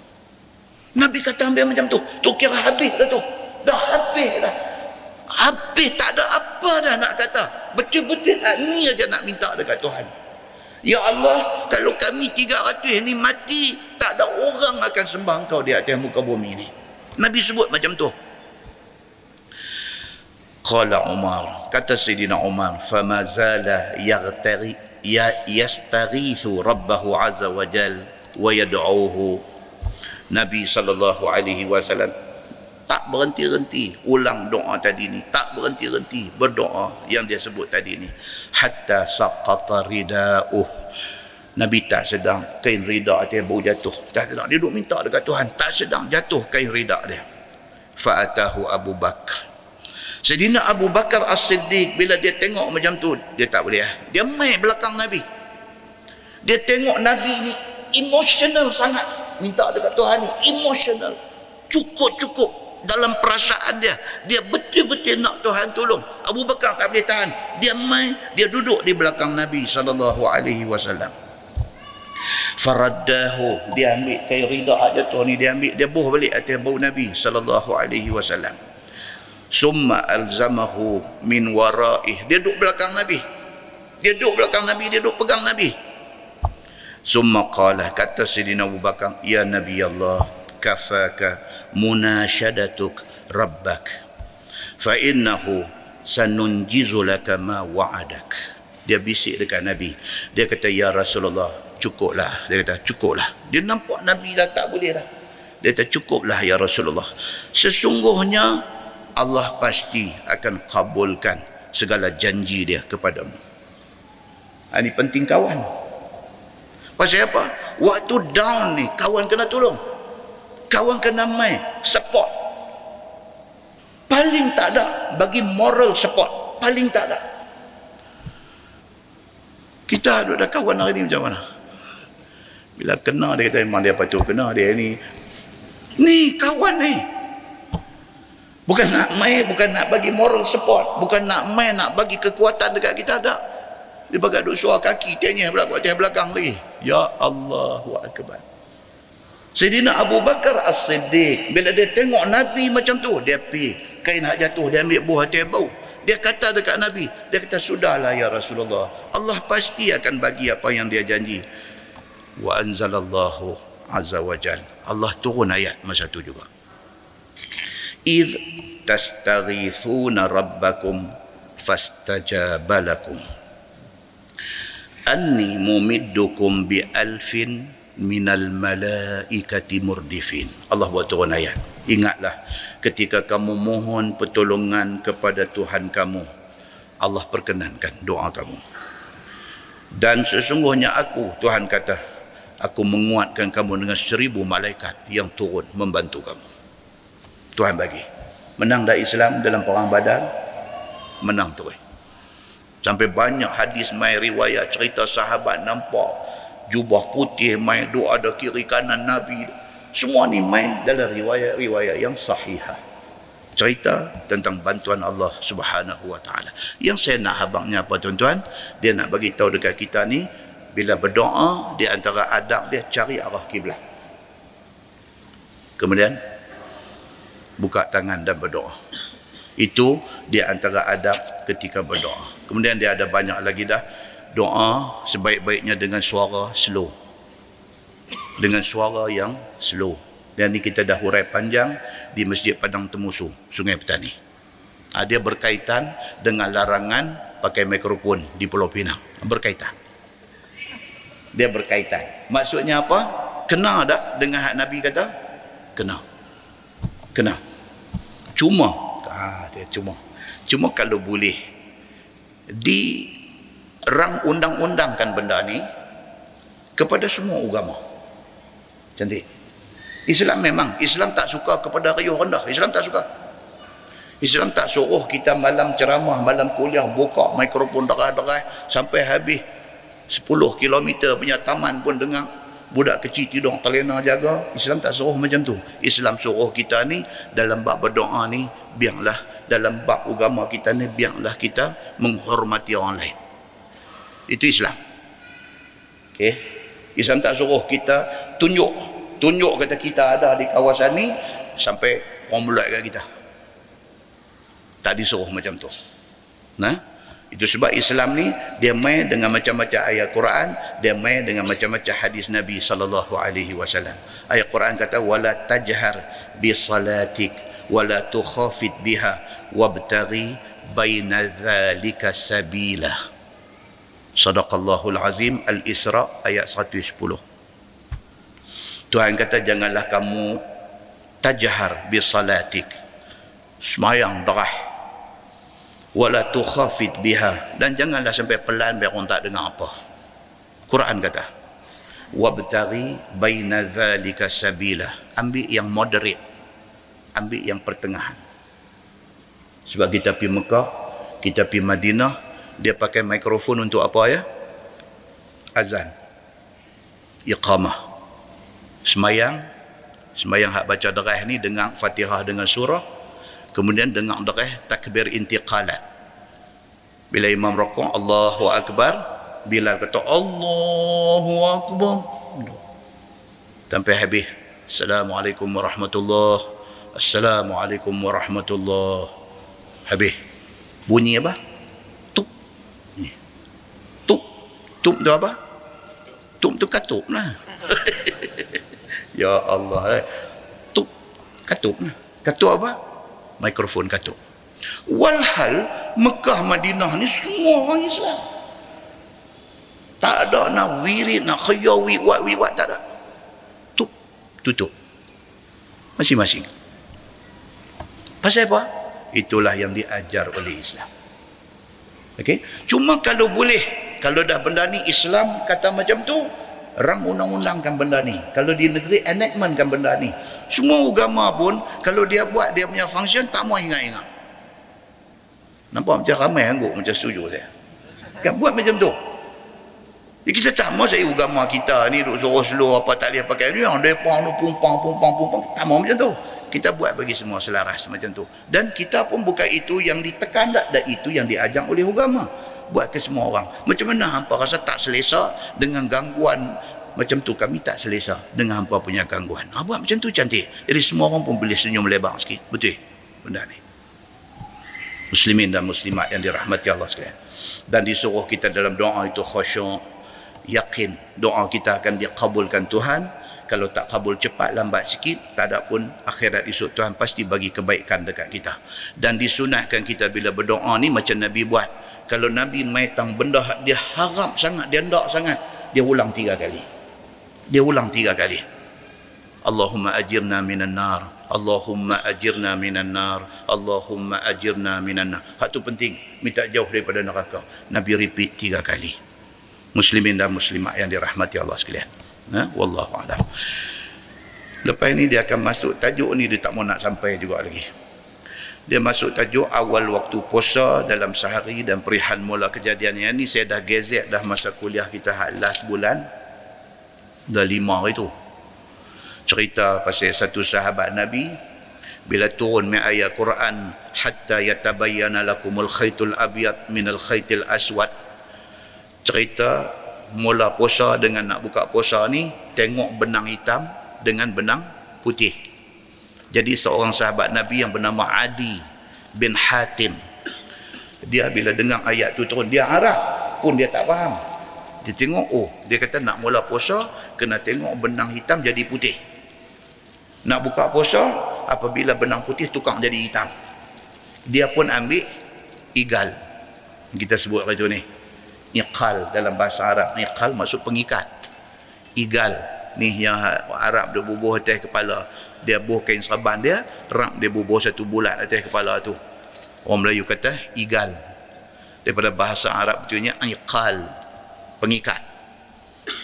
Nabi kata ambil macam tu. Tu kira habis dah tu. Dah habis dah habis tak ada apa dah nak kata. Betul-betul ni aja nak minta dekat Tuhan. Ya Allah kalau kami 300 ni mati tak ada orang akan sembah engkau di atas muka bumi ni. Nabi sebut macam tu. Qala Umar kata Sayyidina Umar fama zala yaghtari ya yastaghithu rabbahu azza wa jal wa yad'uhu. Nabi sallallahu alaihi wasallam tak berhenti-henti. Ulang doa tadi ni. Tak berhenti-henti. Berdoa yang dia sebut tadi ni. Hatta saqata ridauh. Nabi tak sedang kain rida dia bau jatuh. Tak sedang. Dia duk minta dekat Tuhan. Tak sedang jatuh kain rida dia. Fa'atahu Abu Bakar Sedina Abu Bakar As-Siddiq bila dia tengok macam tu dia tak boleh dia mai belakang Nabi. Dia tengok Nabi ni emosional sangat. Minta dekat Tuhan ni emosional cukup-cukup dalam perasaan dia dia betul-betul nak Tuhan tolong. Abu Bakar tak boleh tahan. Dia mai dia duduk di belakang Nabi sallallahu alaihi wasallam. Faraddahu dia ambil kain rida aja tu ni dia ambil dia buh balik atas bau Nabi sallallahu alaihi wasallam. Summa alzamahu min waraih. Dia duduk belakang Nabi. Dia duduk belakang Nabi dia duduk pegang Nabi. Summa qala kata sidina Abu Bakar ya Nabi Allah kafaka munashadatuk rabbak. Fa sanunjizu laka ma wa'adak. Dia bisik dekat nabi. Dia kata ya rasulullah cukuplah. Dia kata cukuplah. Dia nampak nabi dah tak boleh dah. Dia kata cukuplah ya rasulullah. Sesungguhnya Allah pasti akan kabulkan segala janji dia kepadamu. Ini penting kawan. Pasal apa? Waktu down ni kawan kena tolong kawan kena main support. Paling tak ada bagi moral support. Paling tak ada. Kita ada dah kawan hari ni macam mana? Bila kena dia kata memang dia patut kena dia ni. Ni kawan ni. Bukan nak main bukan nak bagi moral support. Bukan nak main nak bagi kekuatan dekat kita ada dia bagai duk suar kaki tanya belakang belakang lagi. Ya Allahu akbar Sayyidina Abu Bakar As-Siddiq bila dia tengok Nabi macam tu dia pi kain hak jatuh dia ambil buah hati bau. Dia kata dekat Nabi dia kata sudahlah ya Rasulullah Allah pasti akan bagi apa yang dia janji. Wa anzalallahu azza wa jal. Allah turun ayat masa tu juga. Iz tastaghithuna rabbakum fastajabalakum anni mumiddukum bi alfin minal malaikati murdifin. Allah buat turun ayat. Ingatlah ketika kamu mohon pertolongan kepada Tuhan kamu, Allah perkenankan doa kamu. Dan sesungguhnya aku, Tuhan kata, aku menguatkan kamu dengan seribu malaikat yang turun membantu kamu. Tuhan bagi. Menang dah Islam dalam perang badan, menang terus. Sampai banyak hadis mai riwayat cerita sahabat nampak jubah putih main doa ada kiri kanan Nabi Semua ni mai dalam riwayat-riwayat yang sahihah. Cerita tentang bantuan Allah Subhanahu wa taala. Yang saya nak habangnya apa tuan-tuan? Dia nak bagi tahu dekat kita ni bila berdoa di antara adab dia cari arah kiblat. Kemudian buka tangan dan berdoa. Itu di antara adab ketika berdoa. Kemudian dia ada banyak lagi dah doa sebaik-baiknya dengan suara slow. Dengan suara yang slow. Dan ini kita dah hurai panjang di Masjid Padang Temusu, Sungai Petani. Ha, dia berkaitan dengan larangan pakai mikrofon di Pulau Pinang. Berkaitan. Dia berkaitan. Maksudnya apa? Kena tak dengan hak Nabi kata? Kena. Kena. Cuma. Ah, dia cuma. Cuma kalau boleh di rang undang-undangkan benda ni kepada semua agama. Cantik. Islam memang Islam tak suka kepada riuh rendah. Islam tak suka. Islam tak suruh kita malam ceramah, malam kuliah buka mikrofon derai-derai sampai habis 10 km punya taman pun dengar budak kecil tidur terlena jaga. Islam tak suruh macam tu. Islam suruh kita ni dalam bab berdoa ni biarlah dalam bab agama kita ni biarlah kita menghormati orang lain. Itu Islam. Okey. Islam tak suruh kita tunjuk tunjuk kata kita ada di kawasan ni sampai orang mulut kat kita. Tak disuruh macam tu. Nah, itu sebab Islam ni dia main dengan macam-macam ayat Quran, dia main dengan macam-macam hadis Nabi sallallahu alaihi wasallam. Ayat Quran kata wala tajhar bi salatik wala tukhafit biha wabtaghi baina dhalika sabila. Sadaqallahul Azim Al-Isra ayat 110. Tuhan kata janganlah kamu tajhar bi salatik. Semayang derah. Wala tukhafit biha dan janganlah sampai pelan biar orang tak dengar apa. Quran kata wabtaghi baina dhalika sabila. Ambil yang moderate. Ambil yang pertengahan. Sebab kita pergi Mekah, kita pergi Madinah, dia pakai mikrofon untuk apa ya? Azan. Iqamah. Semayang. Semayang hak baca derah ni dengar Fatihah dengan surah. Kemudian dengar derah takbir intiqalat. Bila imam rokok Allahu Akbar. Bila kata Allahu Akbar. Sampai habis. Assalamualaikum warahmatullahi Assalamualaikum warahmatullahi Habis. Bunyi apa? Tup tu apa? Tup tu katup lah. ya Allah. Eh. Tup katup lah. Katup apa? Mikrofon katup. Walhal Mekah Madinah ni semua orang Islam. Tak ada nak wirid, nak khayawi, wat, wat, tak ada. Tup, tutup. Masing-masing. Pasal apa? Itulah yang diajar oleh Islam. Okey. Cuma kalau boleh kalau dah benda ni Islam kata macam tu rang undang-undangkan benda ni. Kalau di negeri enactmentkan benda ni. Semua agama pun kalau dia buat dia punya function tak mau ingat-ingat. Nampak macam ramai angguk macam setuju saya. Kan buat macam tu. Ya, kita tak mau saya agama kita ni duk suruh slow apa tak boleh pakai. Ni yang depang tu pumpang pumpang pumpang tak mau macam tu. Kita buat bagi semua selaras macam tu. Dan kita pun bukan itu yang ditekan tak. Dan itu yang diajak oleh agama buat ke semua orang. Macam mana hampa rasa tak selesa dengan gangguan macam tu kami tak selesa dengan hampa punya gangguan. Ha, buat macam tu cantik. Jadi semua orang pun boleh senyum lebar sikit. Betul benda ni. Muslimin dan muslimat yang dirahmati Allah sekalian. Dan disuruh kita dalam doa itu khusyuk, yakin doa kita akan dikabulkan Tuhan. Kalau tak kabul cepat lambat sikit, tak ada pun akhirat esok Tuhan pasti bagi kebaikan dekat kita. Dan disunahkan kita bila berdoa ni macam Nabi buat kalau Nabi maitang benda dia harap sangat, dia hendak sangat, dia ulang tiga kali. Dia ulang tiga kali. Allahumma ajirna minan nar. Allahumma ajirna minan nar. Allahumma ajirna minan nar. Hak tu penting. Minta jauh daripada neraka. Nabi repeat tiga kali. Muslimin dan muslimat yang dirahmati Allah sekalian. Ha? Wallahu a'lam. Lepas ini dia akan masuk tajuk ni dia tak mau nak sampai juga lagi dia masuk tajuk awal waktu puasa dalam sehari dan perihan mula kejadian yang ni. Saya dah gezek dah masa kuliah kita last bulan. Dah lima hari tu. Cerita pasal satu sahabat Nabi bila turun mai ayat Quran hatta yatabayyana lakumul khaytul abyad minal khaytil aswad. Cerita mula puasa dengan nak buka puasa ni tengok benang hitam dengan benang putih jadi seorang sahabat Nabi yang bernama Adi bin Hatim. Dia bila dengar ayat tu turun dia Arab pun dia tak faham. Dia tengok oh dia kata nak mula puasa kena tengok benang hitam jadi putih. Nak buka puasa apabila benang putih tukang jadi hitam. Dia pun ambil igal. Kita sebut tu ni. Iqal dalam bahasa Arab. Iqal maksud pengikat. Igal. Ni yang Arab dia bubuh atas kepala dia bubuh kain serban dia rak dia bubuh satu bulat atas kepala tu. Orang Melayu kata igal. Daripada bahasa Arab tu nya iqal. Pengikat.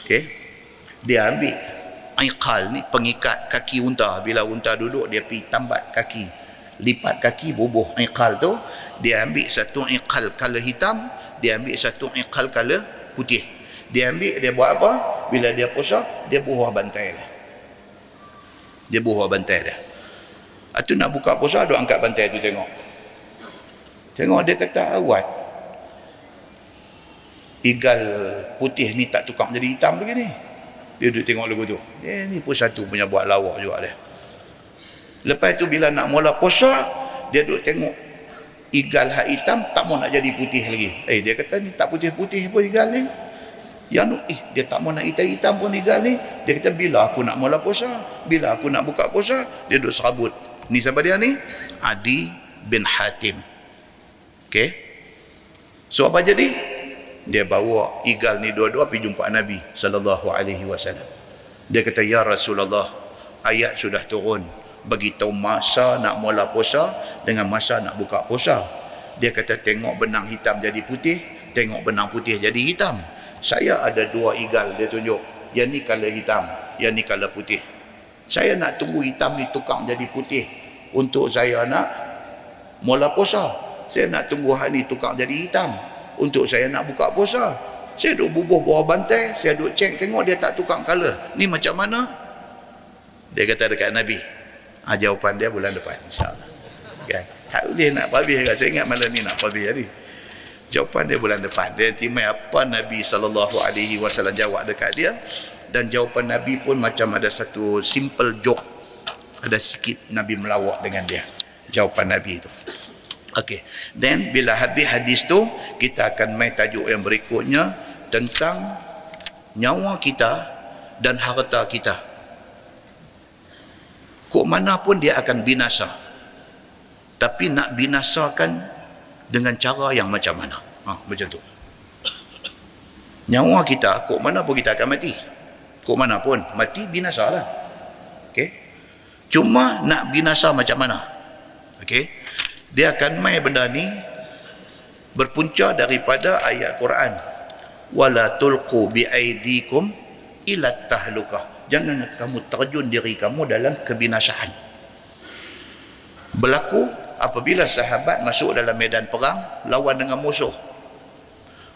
Okey? Dia ambil iqal ni pengikat kaki unta. Bila unta duduk dia pergi tambat kaki. Lipat kaki bubuh iqal tu. Dia ambil satu iqal kala hitam dia ambil satu iqal kala putih. Dia ambil dia buat apa? Bila dia puasa dia buah bantai dia dia buah bantai dia. Itu nak buka puasa duk angkat bantai tu tengok. Tengok dia kata awat. Igal putih ni tak tukar jadi hitam begini. Dia duduk tengok lagu tu. Dia ni pun satu punya buat lawak juga dia. Lepas tu bila nak mula puasa dia duduk tengok igal hak hitam tak mau nak jadi putih lagi. Eh dia kata ni tak putih-putih pun igal ni yang eh dia tak mau nak hitam-hitam pun igal ni. Dia kata bila aku nak mula puasa? Bila aku nak buka puasa? Dia duduk serabut. Ni siapa dia ni? Adi bin Hatim. Okay, so apa jadi? Dia bawa igal ni dua-dua pergi jumpa Nabi sallallahu alaihi wasallam. Dia kata ya Rasulullah, ayat sudah turun. Bagi tahu masa nak mula puasa dengan masa nak buka puasa. Dia kata tengok benang hitam jadi putih, tengok benang putih jadi hitam. Saya ada dua igal dia tunjuk. Yang ni color hitam, yang ni color putih. Saya nak tunggu hitam ni tukar jadi putih untuk saya nak mula puasa. Saya nak tunggu hal ni tukar jadi hitam untuk saya nak buka puasa. Saya duduk bubuh bawah bantai, saya duduk cek tengok dia tak tukar color. Ni macam mana? Dia kata dekat Nabi. Ha, jawapan dia bulan depan insya-Allah. Kan? Tak boleh nak habis kan. Saya ingat malam ni nak habis hari. Jawapan dia bulan depan. Dia timai apa Nabi sallallahu alaihi wasallam jawab dekat dia dan jawapan Nabi pun macam ada satu simple joke. Ada sikit Nabi melawak dengan dia. Jawapan Nabi itu. Okey. Then bila habis hadis tu, kita akan main tajuk yang berikutnya tentang nyawa kita dan harta kita. Kok mana pun dia akan binasa. Tapi nak binasakan dengan cara yang macam mana? Ha, macam tu. Nyawa kita, kok mana pun kita akan mati. Kok mana pun, mati binasa lah. Okay? Cuma nak binasa macam mana? Okay? dia akan mai benda ni berpunca daripada ayat Quran wala tulqu bi aidikum ila tahlukah jangan kamu terjun diri kamu dalam kebinasaan berlaku apabila sahabat masuk dalam medan perang lawan dengan musuh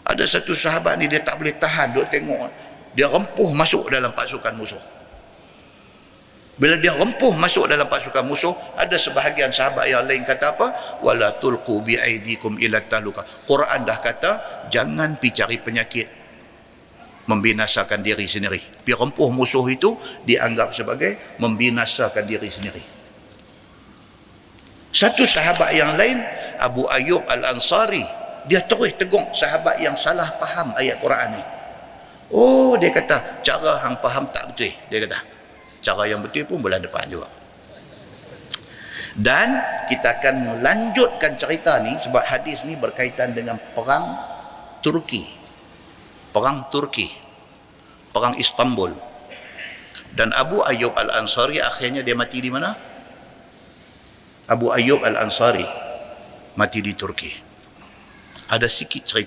ada satu sahabat ni dia tak boleh tahan duk tengok dia rempuh masuk dalam pasukan musuh bila dia rempuh masuk dalam pasukan musuh, ada sebahagian sahabat yang lain kata apa? Wala tulqu bi aidikum ila taluka. Quran dah kata jangan pi cari penyakit membinasakan diri sendiri. Pi rempuh musuh itu dianggap sebagai membinasakan diri sendiri. Satu sahabat yang lain, Abu Ayyub Al-Ansari, dia terus tegur sahabat yang salah faham ayat Quran ni. Oh, dia kata, cara hang faham tak betul. Dia kata, cara yang betul pun bulan depan juga dan kita akan melanjutkan cerita ni sebab hadis ni berkaitan dengan perang Turki perang Turki perang Istanbul dan Abu Ayyub Al-Ansari akhirnya dia mati di mana? Abu Ayyub Al-Ansari mati di Turki. Ada sikit cerita